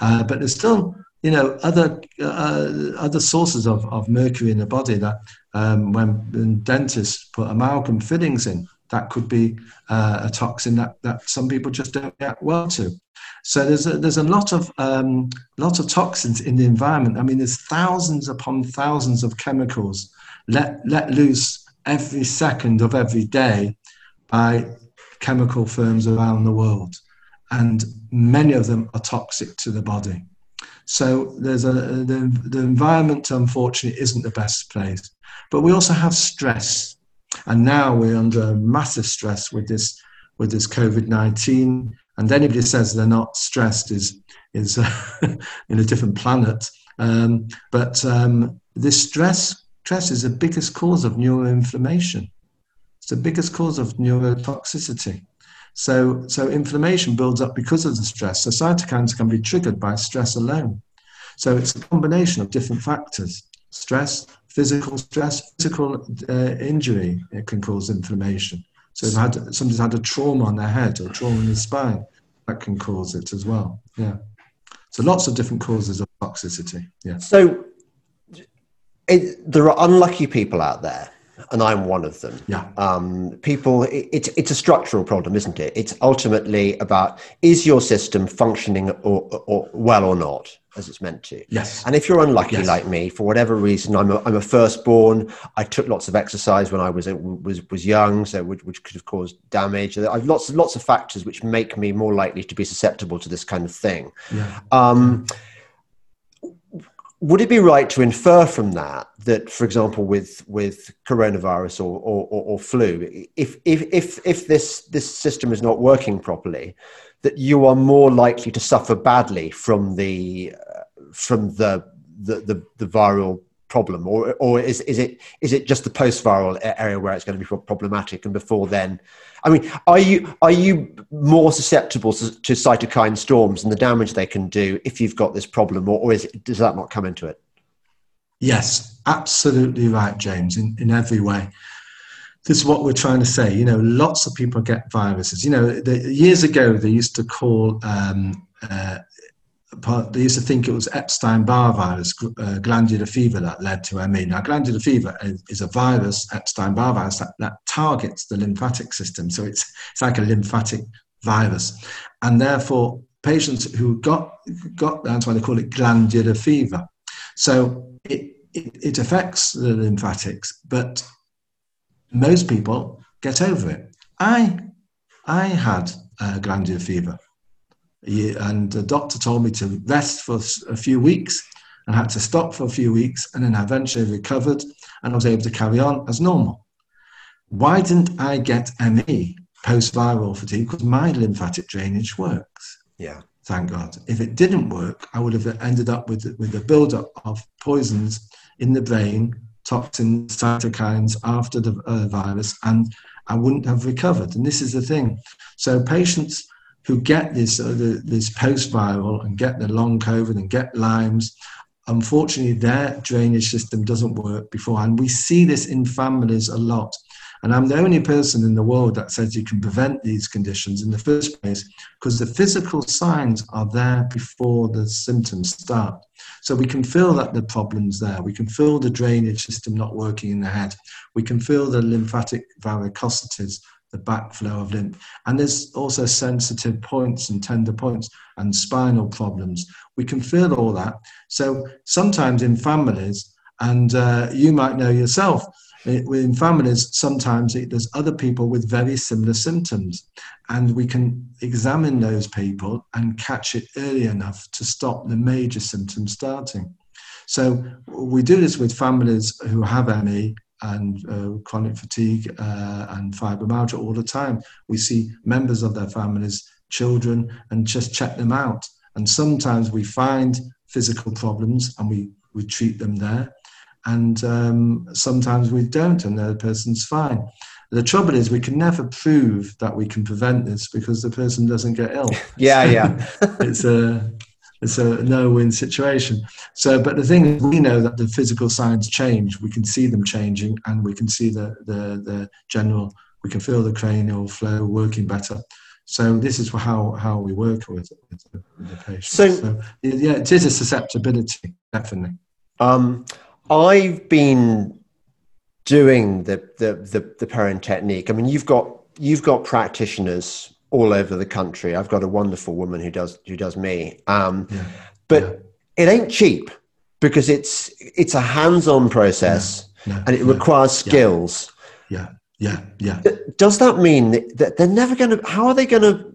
Speaker 2: uh, but there's still you know other uh, other sources of, of mercury in the body that um, when dentists put amalgam fillings in that could be uh, a toxin that, that some people just don't get well to. So there's a, there's a lot of um, lot of toxins in the environment. I mean there's thousands upon thousands of chemicals let let loose every second of every day by chemical firms around the world. And many of them are toxic to the body so there's a the, the environment, unfortunately, isn't the best place. But we also have stress, and now we're under massive stress with this with this COVID 19. And anybody says they're not stressed is, is [LAUGHS] in a different planet. Um, but um, this stress, stress is the biggest cause of neuroinflammation. It's the biggest cause of neurotoxicity. So, so inflammation builds up because of the stress. So cytokines can be triggered by stress alone. So it's a combination of different factors: stress, physical stress, physical uh, injury. It can cause inflammation. So if had somebody's had a trauma on their head or trauma in the spine, that can cause it as well. Yeah. So lots of different causes of toxicity. Yeah.
Speaker 1: So it, there are unlucky people out there and I'm one of them.
Speaker 2: Yeah.
Speaker 1: Um, people, it, it's it's a structural problem, isn't it? It's ultimately about is your system functioning or, or well or not as it's meant to.
Speaker 2: Yes.
Speaker 1: And if you're unlucky
Speaker 2: yes.
Speaker 1: like me, for whatever reason, I'm a, I'm a firstborn. I took lots of exercise when I was was was young, so which, which could have caused damage. I've lots lots of factors which make me more likely to be susceptible to this kind of thing.
Speaker 2: Yeah.
Speaker 1: Um, would it be right to infer from that that, for example, with with coronavirus or or, or, or flu, if, if if if this this system is not working properly, that you are more likely to suffer badly from the uh, from the, the the, the viral problem, or or is is it is it just the post viral area where it's going to be problematic, and before then I mean, are you are you more susceptible to, to, cytokine storms and the damage they can do if you've got this problem, or, or is, does that not come into it?
Speaker 2: Yes, absolutely right, James. In in every way, this is what we're trying to say. You know, lots of people get viruses. You know, the, years ago they used to call um, uh, they used to think it was Epstein-Barr virus, uh, glandular fever, that led to ME. Now, glandular fever is, a virus, Epstein-Barr virus, that, that, targets the lymphatic system. So it's, it's like a lymphatic virus. And therefore, patients who got, got that's why they call it glandular fever. So it, it, it affects the lymphatics, but most people get over it. I, I had uh, glandular fever and the doctor told me to rest for a few weeks and had to stop for a few weeks and then I eventually recovered and I was able to carry on as normal. Why didn't I get ME, post viral fatigue? Because my lymphatic drainage works.
Speaker 1: Yeah.
Speaker 2: Thank God. If it didn't work, I would have ended up with, with a buildup of poisons in the brain, toxins, cytokines after the uh, virus, and I wouldn't have recovered. And this is the thing. So patients who get this uh, the, this post viral and get the long COVID and get Lyme's, unfortunately, their drainage system doesn't work beforehand. We see this in families a lot. And I'm the only person in the world that says you can prevent these conditions in the first place because the physical signs are there before the symptoms start. So we can feel that the problem's there. We can feel the drainage system not working in the head. We can feel the lymphatic varicosities the backflow of lymph. And there's also sensitive points and tender points and spinal problems. We can feel all that. So sometimes in families, and uh, you might know yourself, in families, sometimes it, there's other people with very similar symptoms, and we can examine those people and catch it early enough to stop the major symptoms starting. So we do this with families who have ME and uh, chronic fatigue uh, and fibromyalgia all the time. We see members of their families, children, and just check them out. And sometimes we find physical problems and we, we treat them there. And um, sometimes we don't, and the person's fine. The trouble is, we can never prove that we can prevent this because the person doesn't get ill. [LAUGHS]
Speaker 1: yeah, yeah. [LAUGHS]
Speaker 2: it's a it's a no-win situation. So, but the thing is, we know that the physical signs change. We can see them changing, and we can see the the, the general. We can feel the cranial flow working better. So this is how how we work with, with, the, with the patient. So, so, yeah, it is a susceptibility, definitely.
Speaker 1: Um, I've been doing the, the the the Perrin technique. I mean, you've got you've got practitioners all over the country. I've got a wonderful woman who does who does me. Um, yeah. But yeah. it ain't cheap because it's it's a hands-on process and it requires skills.
Speaker 2: Yeah, yeah, yeah.
Speaker 1: Does that mean that they're never going to? How are they going to?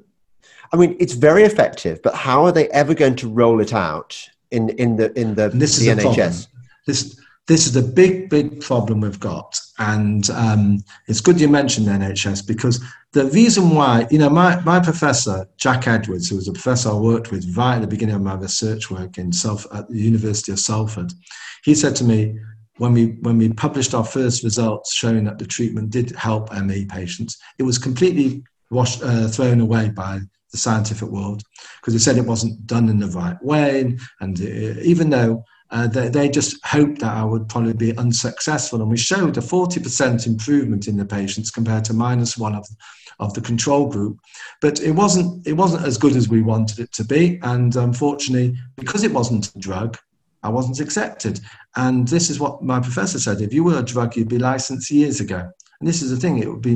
Speaker 1: I mean, it's very effective, but how are they ever going to roll it out in in the in the,
Speaker 2: this
Speaker 1: the
Speaker 2: is
Speaker 1: NHS?
Speaker 2: This this is a big, big problem we've got. And um, it's good you mentioned NHS because the reason why, you know, my, my professor, Jack Edwards, who was a professor I worked with right at the beginning of my research work in Self, at the University of Salford, he said to me, when we, when we published our first results showing that the treatment did help ME patients, it was completely washed, uh, thrown away by the scientific world because he said it wasn't done in the right way. And uh, even though uh, they, they, just hoped that I would probably be unsuccessful. And we showed a 40% improvement in the patients compared to minus one of, of the control group. But it wasn't, it wasn't as good as we wanted it to be. And unfortunately, because it wasn't a drug, I wasn't accepted. And this is what my professor said if you were a drug, you'd be licensed years ago. And this is the thing, it would be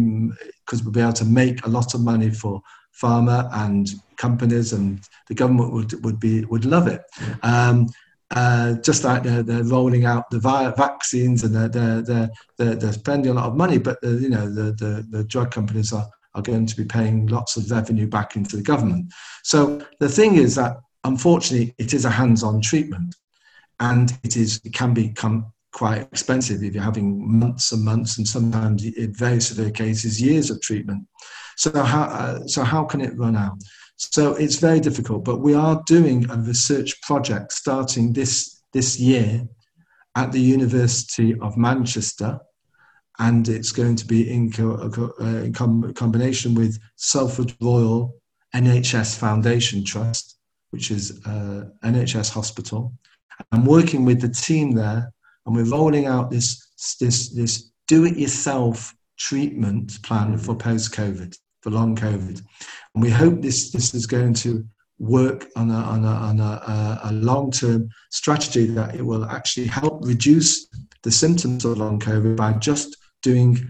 Speaker 2: because we'd be able to make a lot of money for pharma and companies, and the government would, would, be, would love it. Um, uh, just like they're, they're, rolling out the vaccines and they're, they're, they're, they're, spending a lot of money, but the, you know the, the, the drug companies are, are going to be paying lots of revenue back into the government. So the thing is that unfortunately it is a hands-on treatment, and it is it can become quite expensive if you're having months and months and sometimes in very severe cases years of treatment. So how uh, so how can it run out? So it's very difficult, but we are doing a research project starting this, this year at the University of Manchester, and it's going to be in, co- uh, in com- combination with Salford Royal NHS Foundation Trust, which is uh, NHS hospital. I'm working with the team there, and we're rolling out this this this do-it-yourself treatment plan for post-COVID for long COVID. And we hope this, this is going to work on a, on a, on a, a long term strategy that it will actually help reduce the symptoms of long COVID by just doing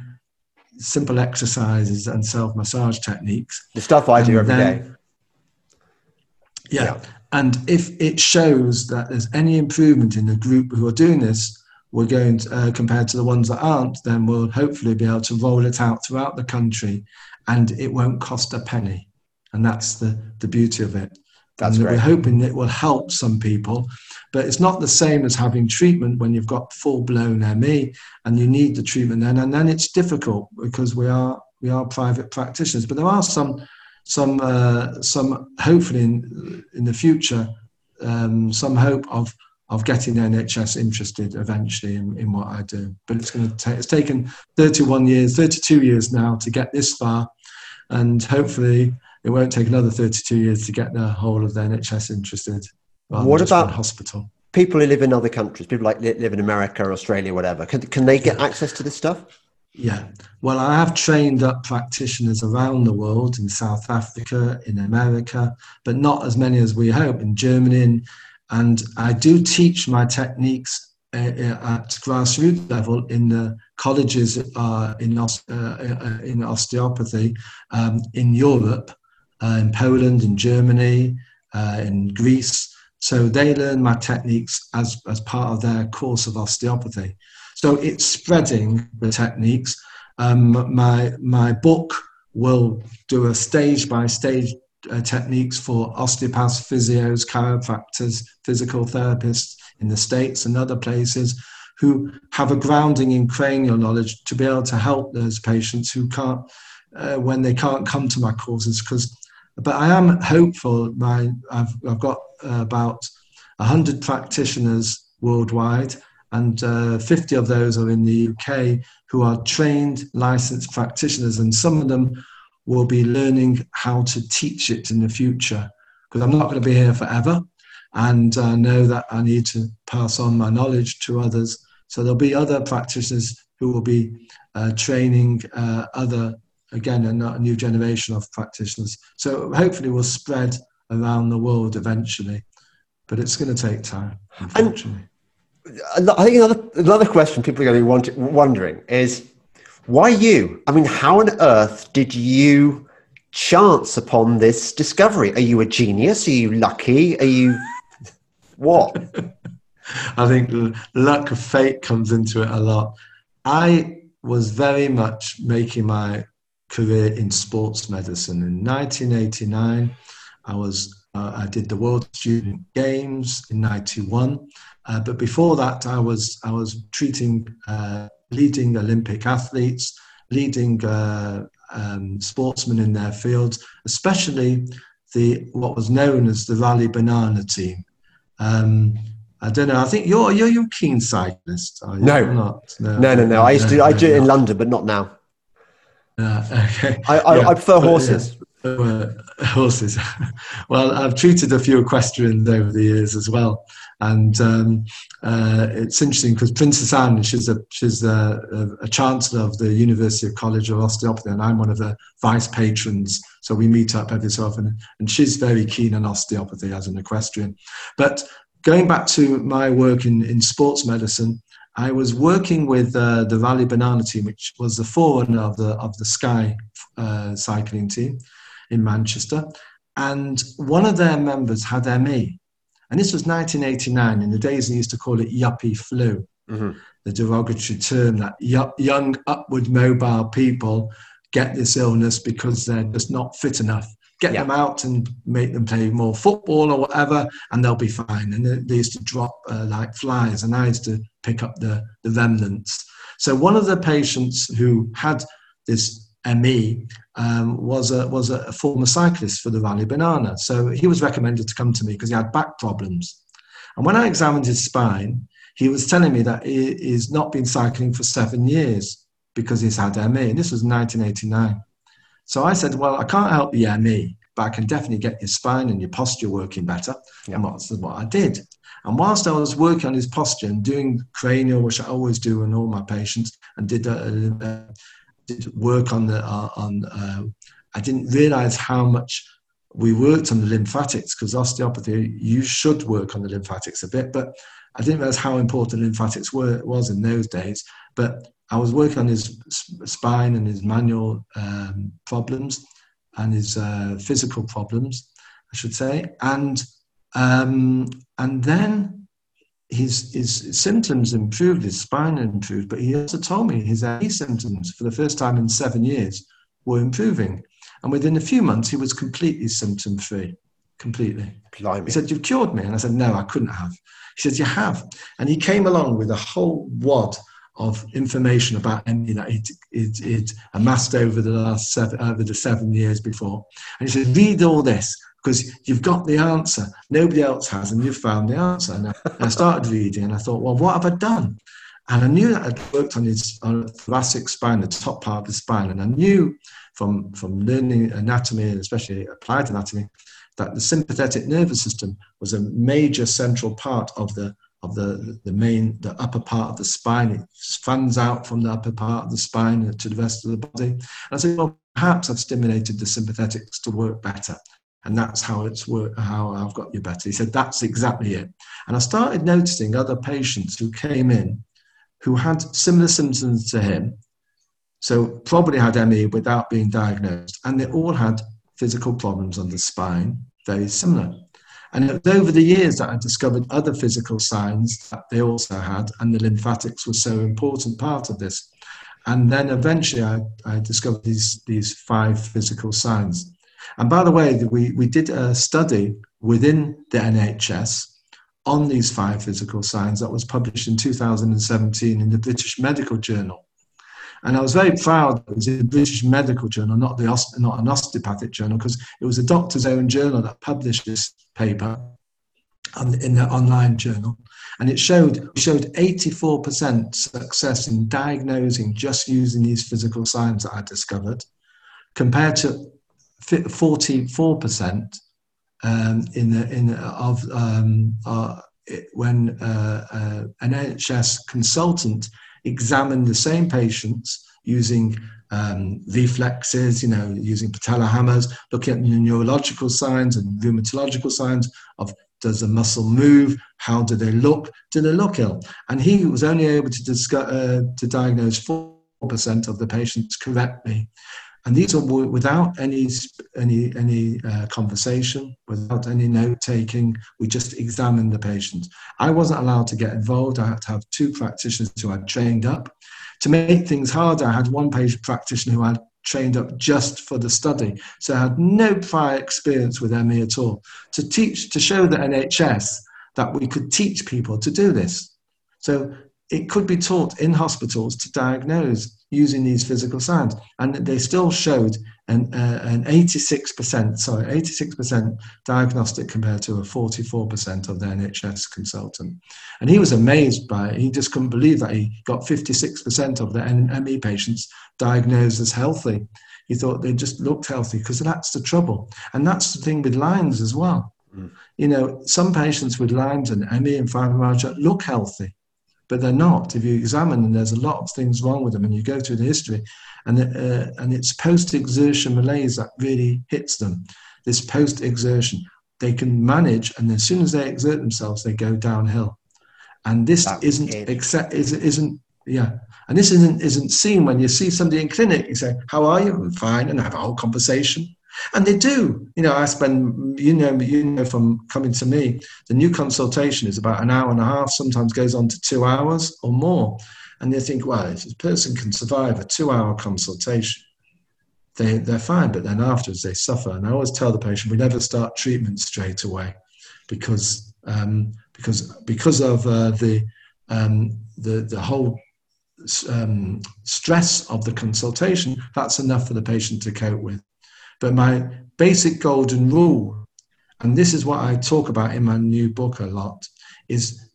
Speaker 2: simple exercises and self massage techniques.
Speaker 1: The stuff I do every then, day.
Speaker 2: Yeah. yeah. And if it shows that there's any improvement in the group who are doing this, we're going to, uh, compared to the ones that aren't, then we'll hopefully be able to roll it out throughout the country and it won't cost a penny. And that's the, the beauty of it. That's and great. We're hoping it will help some people, but it's not the same as having treatment when you've got full blown ME and you need the treatment then. And then it's difficult because we are we are private practitioners. But there are some some uh, some hopefully in in the future um, some hope of of getting NHS interested eventually in, in what I do. But it's going to take, it's taken 31 years, 32 years now to get this far. And hopefully it won't take another 32 years to get the whole of the NHS interested.
Speaker 1: What about hospital? People who live in other countries, people like live in America, or Australia, whatever, can, can they get access to this stuff?
Speaker 2: Yeah. Well, I have trained up practitioners around the world in South Africa, in America, but not as many as we hope in Germany, and I do teach my techniques uh, uh, at grassroots level in the colleges uh, in, uh, uh, in osteopathy um, in Europe, uh, in Poland, in Germany, in Greece. So they learn my techniques as, as part of their course of osteopathy. So it's spreading the techniques. Um, my, my book will do a stage by stage uh, techniques for osteopaths, physios, chiropractors, physical therapists in the States and other places who have a grounding in cranial knowledge to be able to help those patients who can't, uh, when they can't come to my courses. Because, but I am hopeful. My, I've, I've got uh, about 100 practitioners worldwide, and uh, 50 of those are in the UK who are trained licensed practitioners, and some of them will be learning how to teach it in the future because I'm not going to be here forever. And I know that I need to pass on my knowledge to others. So there'll be other practitioners who will be uh, training uh, other, again, a, new generation of practitioners. So hopefully we'll spread around the world eventually, but it's going to take time, unfortunately.
Speaker 1: And I think another, another question people are going to be wondering is why you? I mean, how on earth did you chance upon this discovery? Are you a genius? Are you lucky? Are you what? [LAUGHS]
Speaker 2: I think luck of fate comes into it a lot. I was very much making my career in sports medicine. In 1989, I was Uh, I did the World Student Games in '91, uh, but before that, I was I was treating uh, leading Olympic athletes, leading uh, um, sportsmen in their fields, especially the what was known as the Raleigh Banana team. Um, I don't know. I think you're you're you keen cyclist.
Speaker 1: Are you? No. Not? no, no, no, no. I used to. I do it in London, but not now.
Speaker 2: Uh, okay.
Speaker 1: I, I, yeah. I prefer horses.
Speaker 2: Uh, horses. [LAUGHS] well, I've treated a few equestrians over the years as well, and um, uh, it's interesting because Princess Anne, she's a she's a, a, chancellor of the University of College of Osteopathy, and I'm one of the vice patrons. So we meet up every so often, and she's very keen on osteopathy as an equestrian. But going back to my work in, in sports medicine, I was working with uh, the Raleigh Banana team, which was the forerunner of the of the Sky uh, cycling team in Manchester, and one of their members had ME, and this was 1989. In the days they used to call it yuppie flu, mm-hmm. the derogatory term that young, upward mobile people get this illness because they're just not fit enough. Get yeah. them out and make them play more football or whatever, and they'll be fine. And they used to drop uh, like flies, and I used to pick up the, the remnants. So one of the patients who had this ME um, was a was a former cyclist for the Raleigh Banana. So he was recommended to come to me because he had back problems. And when I examined his spine, he was telling me that he, he's not been cycling for seven years because he's had ME. And this was 1989. So I said, well, I can't help the ME, but I can definitely get your spine and your posture working better. Yeah. And that's what I did. And whilst I was working on his posture and doing cranial, which I always do in all my patients, and did a, a did work on the uh, on. Uh, I didn't realize how much we worked on the lymphatics because osteopathy you should work on the lymphatics a bit, but I didn't realize how important lymphatics were was in those days. But I was working on his spine and his manual um, problems and his uh, physical problems, I should say, and um, and then his, his symptoms improved, his spine improved, but he also told me his ME symptoms for the first time in seven years were improving. And within a few months, he was completely symptom free, completely. Blimey. He said, You've cured me. And I said, No, I couldn't have. He said, You have. And he came along with a whole wad of information about ME that he'd, he'd, he'd amassed over the last seven, over the seven years before. And he said, Read all this because you've got the answer. Nobody else has, and you've found the answer. And I, started reading, and I thought, well, what have I done? And I knew that I'd worked on his on thoracic spine, the top part of the spine, and I knew from from learning anatomy and especially applied anatomy that the sympathetic nervous system was a major central part of the of the, the main the upper part of the spine. It fans out from the upper part of the spine to the rest of the body. And I said, well, perhaps I've stimulated the sympathetics to work better and that's how it's work, how I've got you better. He said, that's exactly it. And I started noticing other patients who came in who had similar symptoms to him, so probably had ME without being diagnosed, and they all had physical problems on the spine, very similar. And it was over the years that I discovered other physical signs that they also had, and the lymphatics was so important part of this. And then eventually I, I discovered these, these five physical signs. And by the way, we, we did a study within the NHS on these five physical signs that was published in 2017 in the British Medical Journal. And I was very proud that it was in the British Medical Journal, not, the, not an osteopathic journal, because it was a doctor's own journal that published this paper in the online journal. And it showed, showed 84% success in diagnosing just using these physical signs that I discovered, compared to 44% um, in the, in the, of um, uh, when uh, uh, an NHS consultant examined the same patients using um, reflexes, you know, using patella hammers, looking at neurological signs and rheumatological signs of does the muscle move? How do they look? Do they look ill? And he was only able to, discuss, uh, to diagnose 4% of the patients correctly. And these are without any any any uh, conversation, without any note taking. We just examined the patient. I wasn't allowed to get involved. I had to have two practitioners who I'd trained up. To make things harder, I had one patient practitioner who had trained up just for the study. So I had no prior experience with ME at all. To teach, to show the NHS that we could teach people to do this. So it could be taught in hospitals to diagnose using these physical signs. And they still showed an, uh, an 86%, sorry, 86% diagnostic compared to a 44% of the NHS consultant. And he was amazed by it. He just couldn't believe that he got 56% of the ME patients diagnosed as healthy. He thought they just looked healthy because that's the trouble. And that's the thing with Lyme's as well. Mm. You know, some patients with Lyme's and ME and fibromyalgia look healthy but they're not. If you examine them, there's a lot of things wrong with them, and you go through the history, and uh, and it's post-exertion malaise that really hits them. This post-exertion, they can manage, and as soon as they exert themselves, they go downhill. And this that isn't except is isn't yeah. And this isn't isn't seen when you see somebody in clinic. You say, "How are you?" "I'm fine," and have a whole conversation. And they do. You know, I spend, you know, you know, from coming to me, the new consultation is about an hour and a half, sometimes goes on to two hours or more. And they think, well, if a person can survive a two hour consultation, they, they're fine. But then afterwards, they suffer. And I always tell the patient, we never start treatment straight away because, um, because, because of uh, the, um, the, the whole um, stress of the consultation, that's enough for the patient to cope with. But my basic golden rule, and this is what I talk about in my new book a lot, is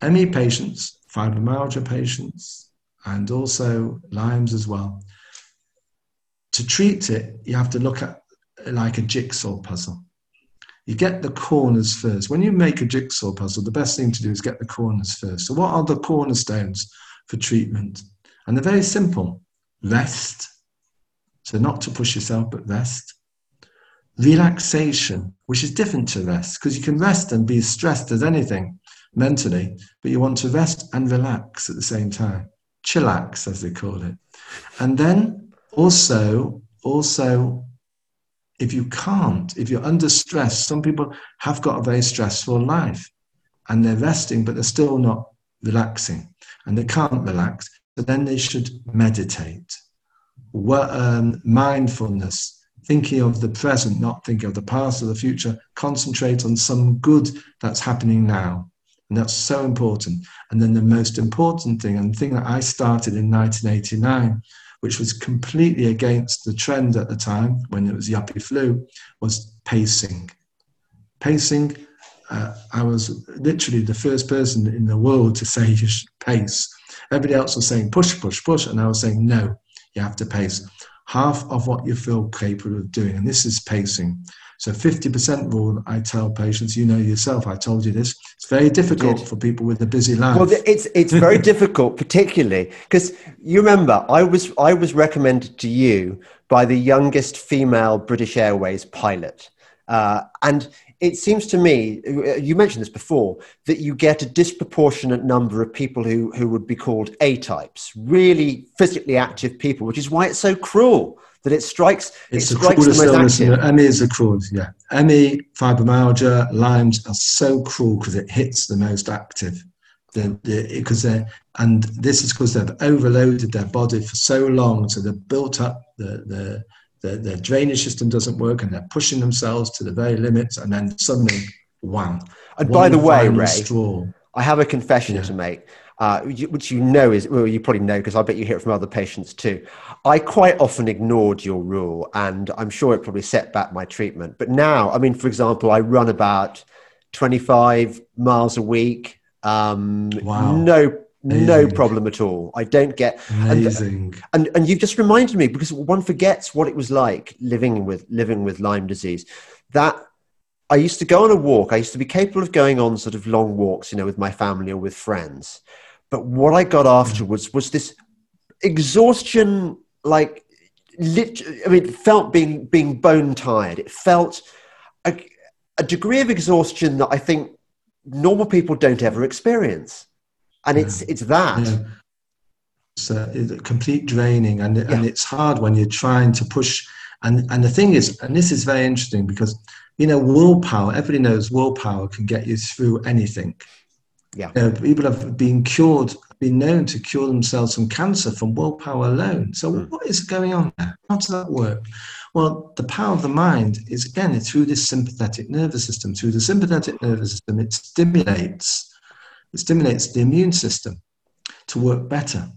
Speaker 2: ME patients, fibromyalgia patients, and also Lyme's as well. To treat it, you have to look at like a jigsaw puzzle. You get the corners first. When you make a jigsaw puzzle, the best thing to do is get the corners first. So, what are the cornerstones for treatment? And they're very simple rest, so, not to push yourself, but rest. Relaxation, which is different to rest, because you can rest and be as stressed as anything mentally, but you want to rest and relax at the same time. Chillax, as they call it. And then also, also, if you can't, if you're under stress, some people have got a very stressful life and they're resting, but they're still not relaxing and they can't relax. So then they should meditate um, mindfulness, thinking of the present, not thinking of the past or the future, concentrate on some good that's happening now. And that's so important. And then the most important thing, and the thing that I started in 1989, which was completely against the trend at the time when it was yuppie flu, was pacing. Pacing, uh, I was literally the first person in the world to say you should pace. Everybody else was saying push, push, push, and I was saying no, you have to pace half of what you feel capable of doing. And this is pacing. So 50% rule, I tell patients, you know yourself, I told you this, it's very difficult for people with a busy life.
Speaker 1: Well, it's, it's very [LAUGHS] difficult, particularly because you remember I was, I was recommended to you by the youngest female British Airways pilot. Uh, and it seems to me, uh, you mentioned this before, that you get a disproportionate number of people who, who would be called A types, really physically active people, which is why it's so cruel that it strikes.
Speaker 2: It's
Speaker 1: it
Speaker 2: the strikes the illness. ME is the cruelest, yeah. ME, fibromyalgia, Lyme's are so cruel because it hits the most active. Because the, they're, and this is because they've overloaded their body for so long, so they've built up the, the their, their drainage system doesn't work and they're pushing themselves to the very limits and then suddenly wham
Speaker 1: and by the way ray straw. i have a confession yeah. to make uh, which you know is well you probably know because i bet you hear it from other patients too i quite often ignored your rule and i'm sure it probably set back my treatment but now i mean for example i run about 25 miles a week um, wow. no. No problem at all. I don't get
Speaker 2: amazing.
Speaker 1: And, and and you've just reminded me because one forgets what it was like living with living with Lyme disease. That I used to go on a walk. I used to be capable of going on sort of long walks, you know, with my family or with friends. But what I got mm. afterwards was this exhaustion, like, lit- I mean, it felt being being bone tired. It felt a, a degree of exhaustion that I think normal people don't ever experience and it's it's that. Yeah.
Speaker 2: It's a, complete draining, and yeah. and it's hard when you're trying to push. And and the thing is, and this is very interesting because you know willpower. Everybody knows willpower can get you through anything.
Speaker 1: Yeah,
Speaker 2: you know, people have been cured been known to cure themselves from cancer from willpower alone. So, mm. what is going on there? How does that work? Well, the power of the mind is again through this sympathetic nervous system. Through the sympathetic nervous system, it stimulates it stimulates the immune system to work better.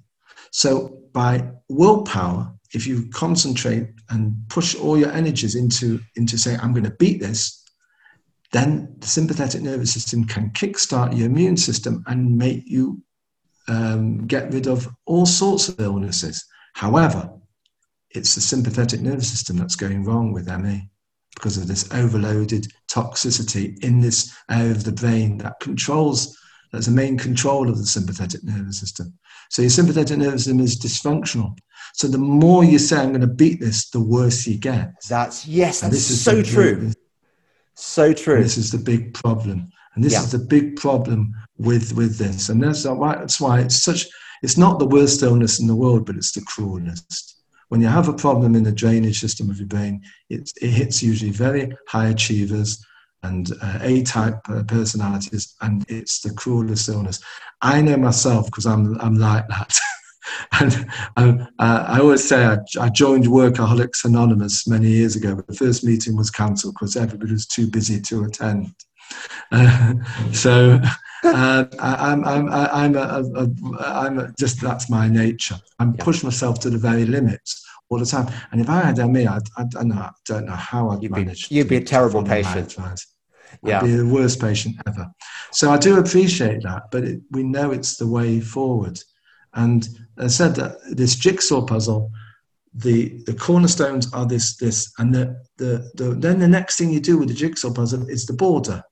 Speaker 2: So, by willpower, if you concentrate and push all your energies into into saying, "I'm going to beat this," then the sympathetic nervous system can kickstart your immune system and make you um, get rid of all sorts of illnesses. However, it's the sympathetic nervous system that's going wrong with ME because of this overloaded toxicity in this area of the brain that controls, that's the main control of the sympathetic nervous system. So your sympathetic nervous system is dysfunctional. So the more you say, I'm going to beat this, the worse you get.
Speaker 1: That's, yes, that's this is so true. So true.
Speaker 2: This is the big problem. And this yeah. is the big problem with, with this. And that's why, that's why it's such, it's not the worst illness in the world, but it's the cruelest. When you have a problem in the drainage system of your brain, it, it hits usually very high achievers and uh, A-type uh, personalities, and it's the cruelest illness. I know myself because I'm, I'm like that. [LAUGHS] and um, uh, I always say I, I, joined Workaholics Anonymous many years ago, but the first meeting was cancelled because everybody was too busy to attend. Uh, [LAUGHS] so uh, I, am I'm, I'm, a, a, a, I'm a, just that's my nature. I'm yeah. push myself to the very limits all the time. And if I had ME, I, I, don't, know, I don't know how I'd
Speaker 1: you'd
Speaker 2: manage.
Speaker 1: Be, you'd be a terrible patient.
Speaker 2: Yeah. I'd be the worst patient ever. So I do appreciate that, but it, we know it's the way forward. And I said that this jigsaw puzzle, the the cornerstones are this this, and the, the, the then the next thing you do with the jigsaw puzzle is the border,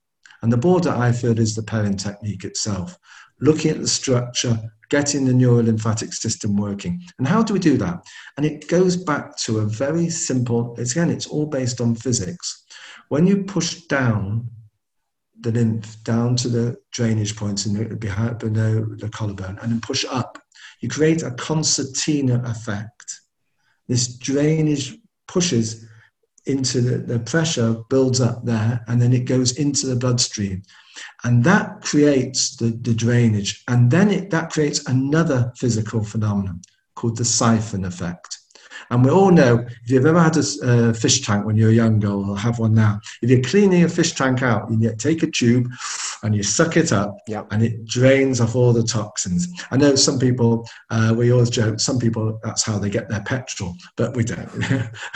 Speaker 2: and the border I feel is the Perrin technique itself, looking at the structure, getting the neurolymphatic system working. And how do we do that? And it goes back to a very simple. It's, again, it's all based on physics. When you push down the lymph down to the drainage points in the, behind below the collarbone and then push up you create a concertina effect. This drainage pushes into the, the pressure, builds up there, and then it goes into the bloodstream. And that creates the, the drainage. And then it, that creates another physical phenomenon called the siphon effect. And we all know if you've ever had a uh, fish tank when you were younger or have one now, if you're cleaning a fish tank out, you take a tube and you suck it up yep. and it drains off all the toxins. I know some people, uh, we always joke, some people, that's how they get their petrol, but we don't.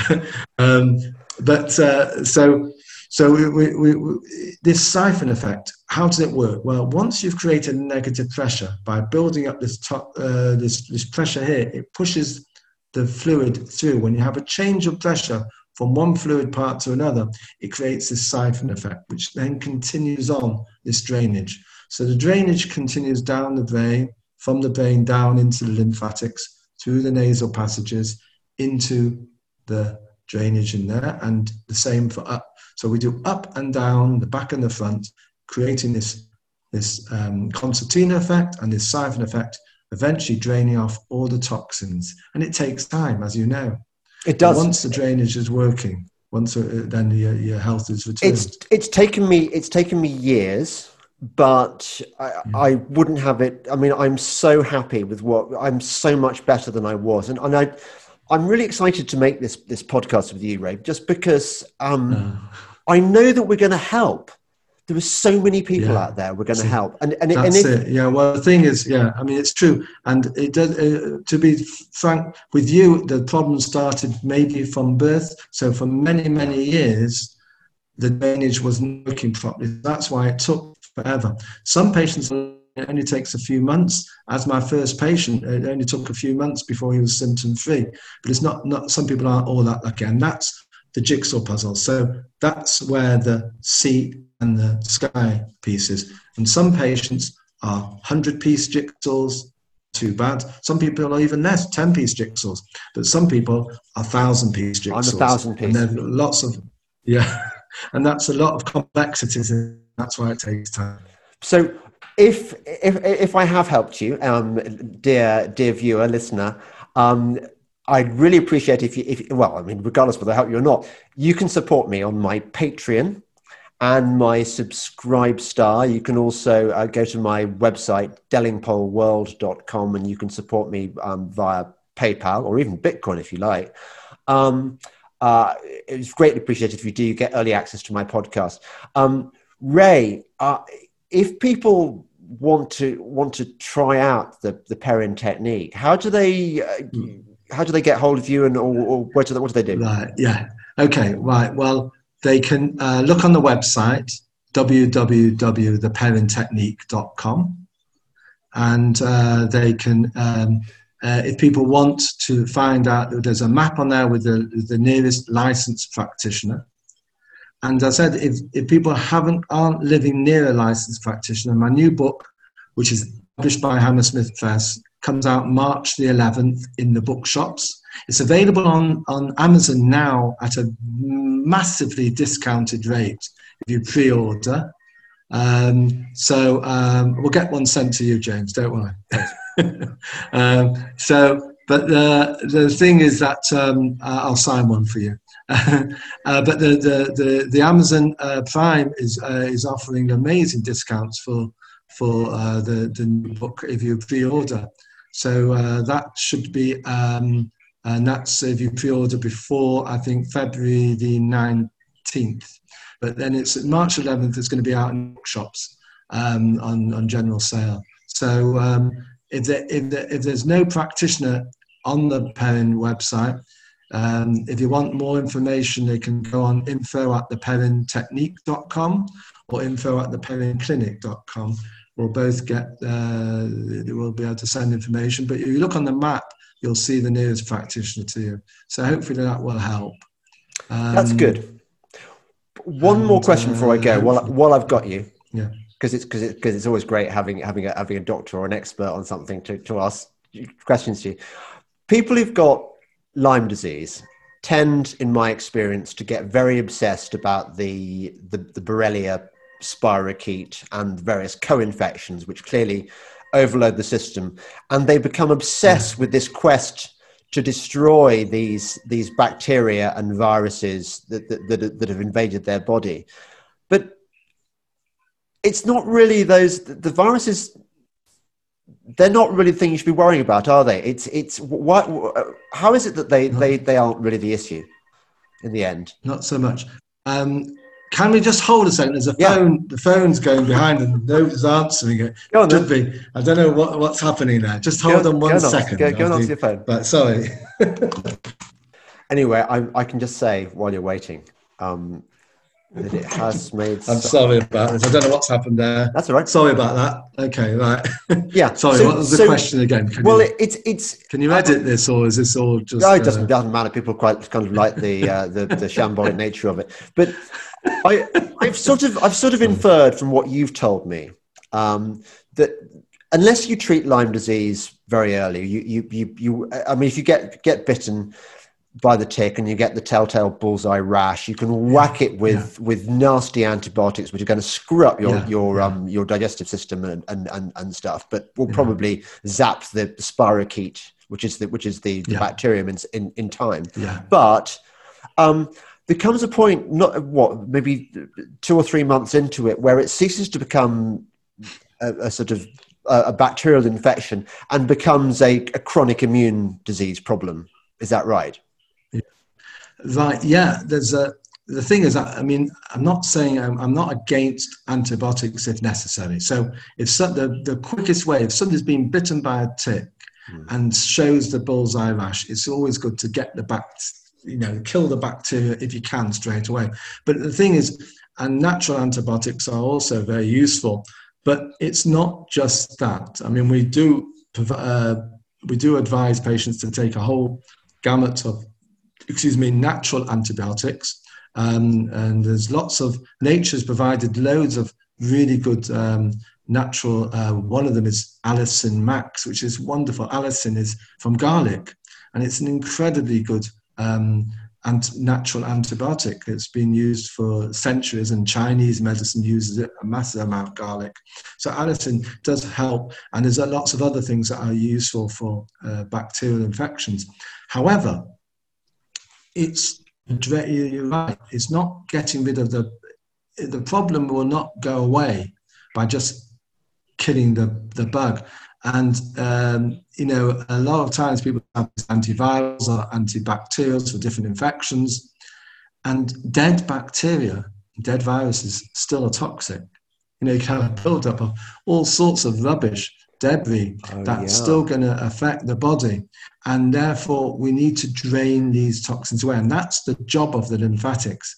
Speaker 2: [LAUGHS] um, but uh, so, so we, we, we, this siphon effect, how does it work? Well, once you've created negative pressure by building up this, top, uh, this, this pressure here, it pushes the fluid through. When you have a change of pressure from one fluid part to another, it creates this siphon effect, which then continues on this drainage. So the drainage continues down the brain, from the brain down into the lymphatics, through the nasal passages, into the drainage in there, and the same for up. So we do up and down, the back and the front, creating this, this um, concertina effect and this siphon effect eventually draining off all the toxins. And it takes time, as you know.
Speaker 1: It does.
Speaker 2: But once the drainage is working, once uh, then your, your health is returned.
Speaker 1: It's it's taken me it's taken me years, but I, yeah. I wouldn't have it. I mean, I'm so happy with what I'm so much better than I was, and and I. I'm really excited to make this this podcast with you, Ray, just because um, uh. I know that we're going to help there are so many people yeah. out there we're going to help and and,
Speaker 2: That's
Speaker 1: and
Speaker 2: if, it. yeah well the thing is yeah i mean it's true and it does uh, to be frank with you the problem started maybe from birth so for many many years the drainage wasn't working properly that's why it took forever some patients it only takes a few months. As my first patient, it only took a few months before he was symptom free. But it's not, not some people aren't all that lucky, and that's the jigsaw puzzle. So that's where the sea and the sky pieces. And some patients are 100 piece jigsaws, too bad. Some people are even less, 10 piece jigsaws. But some people are 1,000 piece jigsaws.
Speaker 1: I'm a 1,000 piece.
Speaker 2: And there are lots of, yeah. [LAUGHS] And that's a lot of complexities. And that's why it takes time.
Speaker 1: So if, if, if I have helped you, um, dear, dear viewer, listener, um, I'd really appreciate if you, if, well, I mean, regardless whether I help you or not, you can support me on my Patreon and my subscribe star. You can also uh, go to my website, delingpoleworld.com, and you can support me um, via PayPal or even Bitcoin if you like. Um, uh, it's greatly appreciated if you do get early access to my podcast. Um, Ray, uh, if people want to want to try out the the Perrin technique, how do they uh, how do they get hold of you, and or, or what do they, what do they do?
Speaker 2: Right. Yeah. Okay. Right. Well, they can uh, look on the website www.theperrintechnique.com and uh, they can um, uh, if people want to find out there's a map on there with the, the nearest licensed practitioner and as i said if, if people haven't aren't living near a licensed practitioner my new book which is published by hammersmith press comes out march the 11th in the bookshops it's available on, on Amazon now at a massively discounted rate if you pre order. Um, so um, we'll get one sent to you, James, don't worry. [LAUGHS] um, so, but the, the thing is that um, I'll sign one for you. [LAUGHS] uh, but the, the, the, the Amazon uh, Prime is, uh, is offering amazing discounts for, for the, the book if you pre order. So that should be um, and that's if you pre-order before I think February the 19th. But then it's March 11th. It's going to be out in bookshops um, on on general sale. So um, if, there, if, there, if there's no practitioner on the Perrin website, um, if you want more information, they can go on info at theperrintechnique.com or info at theperrinclinic.com. We'll both get, uh, we'll be able to send information. But if you look on the map, you'll see the nearest practitioner to you. So hopefully that will help.
Speaker 1: Um, That's good. One and, more question uh, before I go. Uh, while while I've got you,
Speaker 2: yeah,
Speaker 1: because it's because it, because it's always great having having a, having a doctor or an expert on something to to ask questions to you. People who've got Lyme disease tend, in my experience, to get very obsessed about the the, the Borrelia spirochete and various co-infections, which clearly overload the system, and they become obsessed with this quest to destroy these these bacteria and viruses that, that, that, that have invaded their body. But it's not really those the viruses they're not really the thing you should be worrying about, are they? It's it's what how is it that they they they aren't really the issue in the end?
Speaker 2: Not so much. Um, can we just hold a second? There's a phone. The phone's going behind, and nobody's answering it.
Speaker 1: Go on, Should
Speaker 2: be. I don't know what, what's happening there. Just hold go, on one
Speaker 1: go
Speaker 2: second.
Speaker 1: On. Go, go on to your phone.
Speaker 2: But sorry. [LAUGHS]
Speaker 1: anyway, I, I can just say while you're waiting um, that it has made.
Speaker 2: I'm sorry about this. I don't know what's happened there.
Speaker 1: That's all right.
Speaker 2: Sorry about that. Okay, right. [LAUGHS]
Speaker 1: Yeah.
Speaker 2: sorry. So, what was the so, question again?
Speaker 1: Can well, you, it's it's.
Speaker 2: Can you edit this, or is this all just?
Speaker 1: No, it doesn't, uh, doesn't matter. People quite kind of like the uh, the the shambolic nature of it, but I, have sort of, I've sort of inferred from what you've told me um, that unless you treat Lyme disease very early, you, you, you, you, I mean, if you get get bitten by the tick and you get the telltale bullseye rash, you can whack it with yeah. with nasty antibiotics, which are going to screw up your yeah. your yeah. um your digestive system and and and, and stuff, but will probably zap the, spirochete, which is the which is the, the bacterium in, in in time.
Speaker 2: Yeah.
Speaker 1: But um, there comes a point, not what, maybe two or three months into it, where it ceases to become a, a sort of a, a, bacterial infection and becomes a, a, chronic immune disease problem. Is that right?
Speaker 2: Right. Yeah. There's a. The thing is, I mean, I'm not saying I'm, I'm not against antibiotics if necessary. So, if so, the the quickest way, if somebody's been bitten by a tick mm. and shows the bullseye rash, it's always good to get the back you know, kill the bacteria if you can straight away. But the thing is, and natural antibiotics are also very useful, but it's not just that. I mean, we do uh, we do advise patients to take a whole gamut of, excuse me, natural antibiotics. Um, and there's lots of nature's provided loads of really good um, natural. Uh, one of them is Allicin Max, which is wonderful. Allicin is from garlic, and it's an incredibly good um, and natural antibiotic. It's been used for centuries, and Chinese medicine uses it a massive amount of garlic. So allicin does help, and there's lots of other things that are useful for uh, bacterial infections. However, it's you're right. It's not getting rid of the the problem will not go away by just killing the, the bug. And, um, you know, a lot of times people have antivirals or antibacterials for different infections. And dead bacteria, dead viruses still are toxic. You know, you can have a buildup of all sorts of rubbish, debris oh, that's yeah. still going to affect the body. And therefore, we need to drain these toxins away. And that's the job of the lymphatics.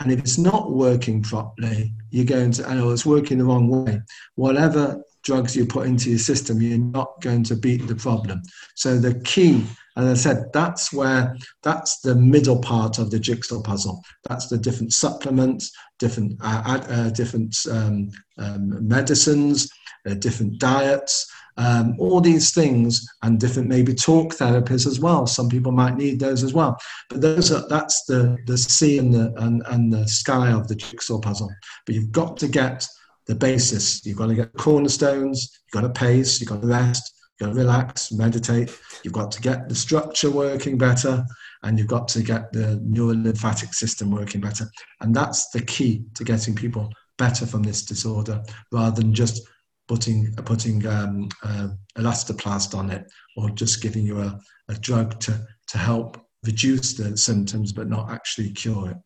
Speaker 2: And if it's not working properly, you're going to, or it's working the wrong way, whatever drugs you put into your system, you're not going to beat the problem. So the key, as I said, that's where that's the middle part of the jigsaw puzzle. That's the different supplements, different uh, uh, different um, um, medicines, uh, different diets, um, all these things, and different maybe talk therapies as well. Some people might need those as well. But those are that's the the sea and the and, and the sky of the jigsaw puzzle. But you've got to get the basis. You've got to get cornerstones. You've got to pace. You've got to rest. Relax, meditate. You've got to get the structure working better, and you've got to get the neurolymphatic system working better. And that's the key to getting people better from this disorder, rather than just putting putting um, uh, elastoplast on it or just giving you a, a drug to to help reduce the symptoms but not actually cure it.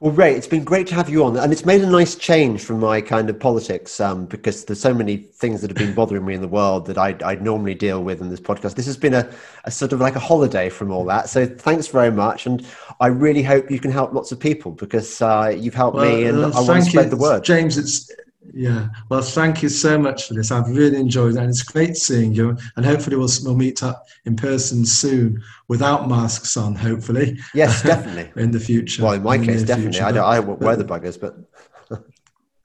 Speaker 1: Well, Ray, it's been great to have you on, and it's made a nice change from my kind of politics um, because there's so many things that have been bothering me in the world that I, I normally deal with in this podcast. This has been a, a, sort of like a holiday from all that. So thanks very much, and I really hope you can help lots of people because uh, you've helped well, me, and uh, I want to spread
Speaker 2: you,
Speaker 1: the word.
Speaker 2: James, it's yeah, well, thank you so much for this. I've really enjoyed it, and it's great seeing you. And hopefully, we'll, we'll meet up in person soon without masks on. Hopefully,
Speaker 1: yes, [LAUGHS] definitely
Speaker 2: in the future.
Speaker 1: Well, in my in case, definitely. Future, I don't. I won't wear the buggers, but. [LAUGHS]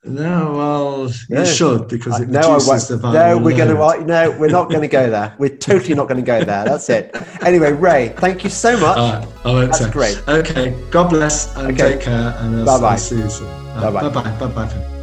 Speaker 2: No, well, you should because it no, reduces the value.
Speaker 1: No, we're going to. No, we're not going to go there. We're totally not going to go there. That's it. Anyway, Ray, thank you so much. Uh,
Speaker 2: oh, That's great. Okay, God bless and okay. take care. And
Speaker 1: bye bye.
Speaker 2: See you soon. Bye bye. Bye bye. Bye bye.